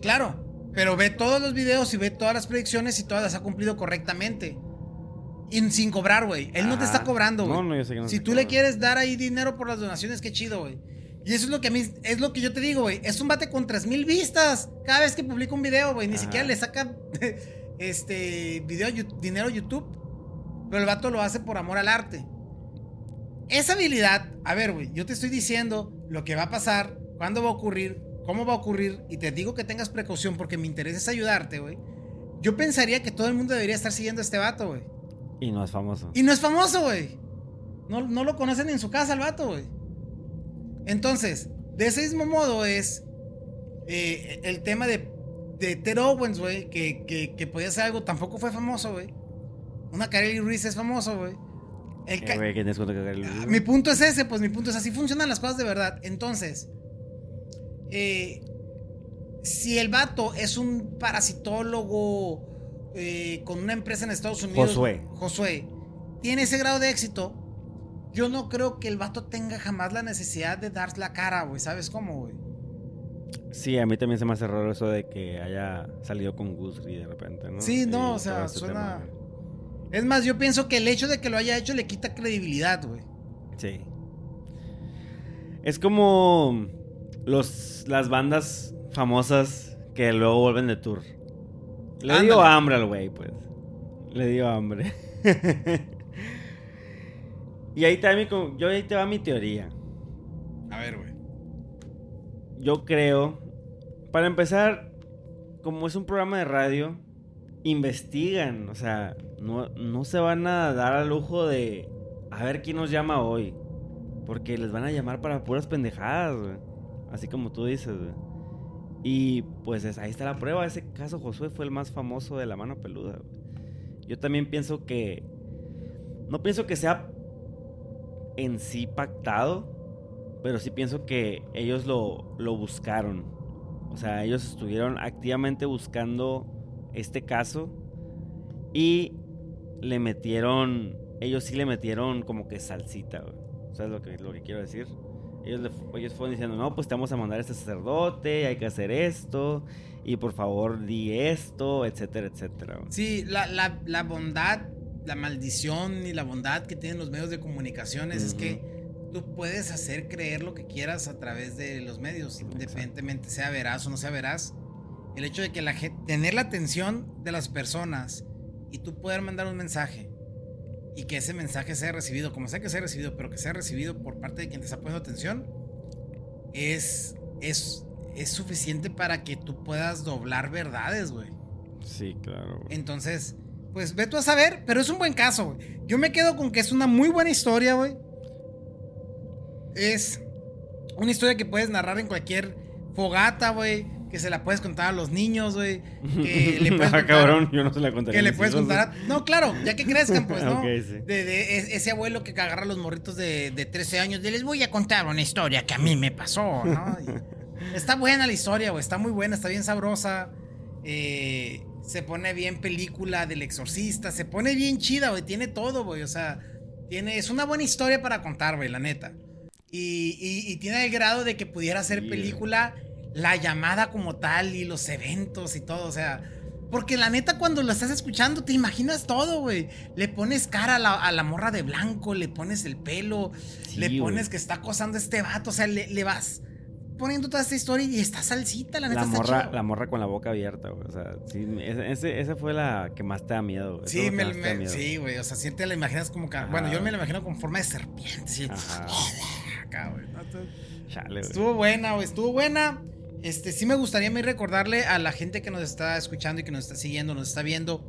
claro. Pero ve todos los videos y ve todas las predicciones y todas las ha cumplido correctamente. Y sin cobrar, güey. Él no te está cobrando, güey. No, no, yo sé que no Si tú le quieres dar ahí dinero por las donaciones, qué chido, güey. Y eso es lo que a mí, es lo que yo te digo, güey. Es un bate con 3000 vistas cada vez que publica un video, güey. Ni Ajá. siquiera le saca este video, dinero a YouTube. Pero el vato lo hace por amor al arte. Esa habilidad, a ver, güey, yo te estoy diciendo lo que va a pasar, cuándo va a ocurrir, cómo va a ocurrir, y te digo que tengas precaución porque mi interés es ayudarte, güey. Yo pensaría que todo el mundo debería estar siguiendo a este vato, güey. Y no es famoso. Y no es famoso, güey. No, no lo conocen en su casa el vato, güey. Entonces, de ese mismo modo es eh, el tema de, de Ted Owens, güey, que, que, que podía hacer algo, tampoco fue famoso, güey. Una Kareli Ruiz es famoso, güey. El Eh, ca- güey, ¿qué tienes cuenta que cagar el- Ah, mi punto es ese, pues mi punto es así funcionan las cosas de verdad. Entonces, eh, si el vato es un parasitólogo eh, con una empresa en Estados Unidos, Josué. Josué, tiene ese grado de éxito, yo no creo que el vato tenga jamás la necesidad de dar la cara, güey. ¿Sabes cómo, güey? Sí, a mí también se me hace raro eso de que haya salido con Gusri de repente, ¿no? Sí, no, Y o sea, ese suena- tema. Es más, yo pienso que el hecho de que lo haya hecho le quita credibilidad, güey. Sí. Es como los, las bandas famosas que luego vuelven de tour. Le dio hambre al güey, pues. Le dio hambre. y ahí va mi, yo ahí te va mi teoría. A ver, güey. Yo creo, para empezar, como es un programa de radio, investigan, o sea, no, no se van a dar al lujo de a ver quién nos llama hoy, porque les van a llamar para puras pendejadas, güey. así como tú dices. güey. Y pues es- ahí está la prueba, ese caso Josué fue el más famoso de la mano peluda. Yo también pienso que, no pienso que sea en sí pactado, pero sí pienso que ellos lo, lo buscaron. O sea, ellos estuvieron activamente buscando este caso y le metieron, ellos sí le metieron como que salsita. ¿Sabes lo que, lo que quiero decir? Ellos, le ellos fueron diciendo, no, pues te vamos a mandar a este sacerdote, hay que hacer esto, y por favor di esto, etcétera, etcétera. Sí, la, la, la bondad, la maldición y la bondad que tienen los medios de comunicaciones es Ujú. que tú puedes hacer creer lo que quieras a través de los medios, independientemente sea veraz o no sea veraz. El hecho de que la gente, tener la atención de las personas y tú poder mandar un mensaje y que ese mensaje sea recibido, como sea que sea recibido, pero que sea recibido por parte de quien te está poniendo atención, es, es, es suficiente para que tú puedas doblar verdades, güey. Sí, claro. Entonces, pues ve tú a saber, pero es un buen caso, güey. Yo me quedo con que es una muy buena historia, güey. Es una historia que puedes narrar en cualquier fogata, güey. Que se la puedes contar a los niños, güey. Que le puedes Ah, contar, cabrón, yo no se la contaría. que le puedes contar a- No, claro, ya que crezcan, pues, ¿no? Sí. De, de es- ese abuelo que agarra a los morritos de, de 13 años. De les voy a contar una historia que a mí me pasó, ¿no? Y está buena la historia, güey. Está muy buena, está bien sabrosa. Eh, se pone bien película del exorcista. Se pone bien chida, güey. Tiene todo, güey. O sea, tiene, es una buena historia para contar, güey, la neta. Y, y- y tiene el grado de que pudiera Sí, película la llamada como tal y los eventos y todo, o sea. Porque la neta, cuando lo estás escuchando, te imaginas todo, güey. Le pones cara a la, a la morra de blanco, le pones el pelo, Sí, le pones que está acosando a este vato, o sea, le, le vas poniendo toda esta historia y está salsita, la neta La está morra, chido. la morra con la boca abierta, güey. O sea, sí, ese, ese- esa fue la que más te da miedo, Sí, me- da me- miedo. sí, güey, o sea, sí te la imaginas como que, bueno, yo me la imagino con forma de serpiente, sí. Ajá. Acá, güey. Chale, güey. Estuvo buena, güey, estuvo buena. Este, sí me gustaría a mí recordarle a la gente que nos está escuchando y que nos está siguiendo, nos está viendo,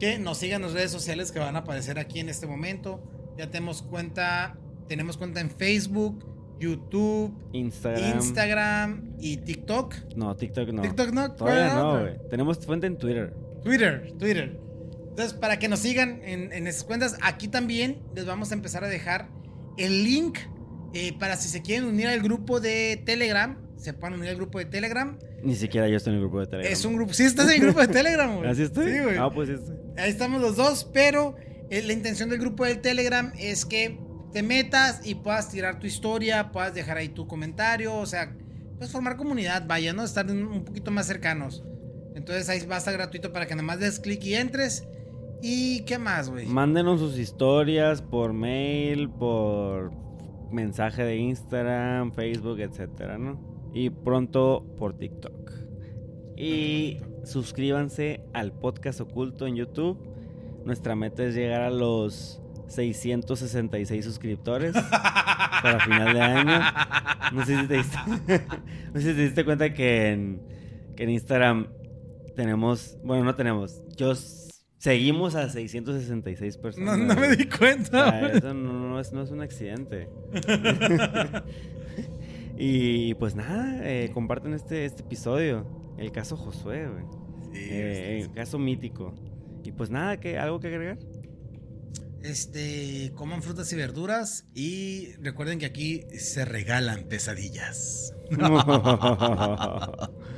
que nos sigan en las redes sociales que van a aparecer aquí en este momento. Ya tenemos cuenta, tenemos cuenta en Facebook, YouTube, Instagram. Instagram y TikTok. No, TikTok no. TikTok no, Todavía ¿cuál no, güey. Tenemos fuente en Twitter. Twitter, Twitter. Entonces, para que nos sigan en, en esas cuentas, aquí también les vamos a empezar a dejar el link eh, para si se quieren unir al grupo de Telegram. Se pueden unir al grupo de Telegram. Ni siquiera yo estoy en el grupo de Telegram. Es un grupo. Sí, estás en el grupo de Telegram, güey. ¿Así estoy? Sí, güey. Ah, pues sí. Ahí estamos los dos, pero eh, la intención del grupo del Telegram es que te metas y puedas tirar tu historia, puedas dejar ahí tu comentario, o sea, puedes formar comunidad, vaya, ¿no? Estar un un poquito más cercanos. Entonces ahí va a estar gratuito para que nada más des clic y entres. ¿Y qué más, güey? Mándenos sus historias por mail, por mensaje de Instagram, Facebook, etcétera, ¿no? Y pronto por TikTok. Y suscríbanse al podcast oculto en YouTube. Nuestra meta es llegar a los 666 suscriptores para final de año. No sé si te diste, no sé si te diste cuenta que en, que en Instagram tenemos, bueno, no tenemos, yo seguimos a 666 No, personas. no me güey. di O cuenta. sea, eso no, no es, no es un accidente. y pues nada, eh, comparten este, este episodio. El caso Josué, güey. Eh, el caso mítico. Y pues nada, que ¿algo que agregar? Este, coman frutas y verduras y recuerden que aquí se regalan pesadillas.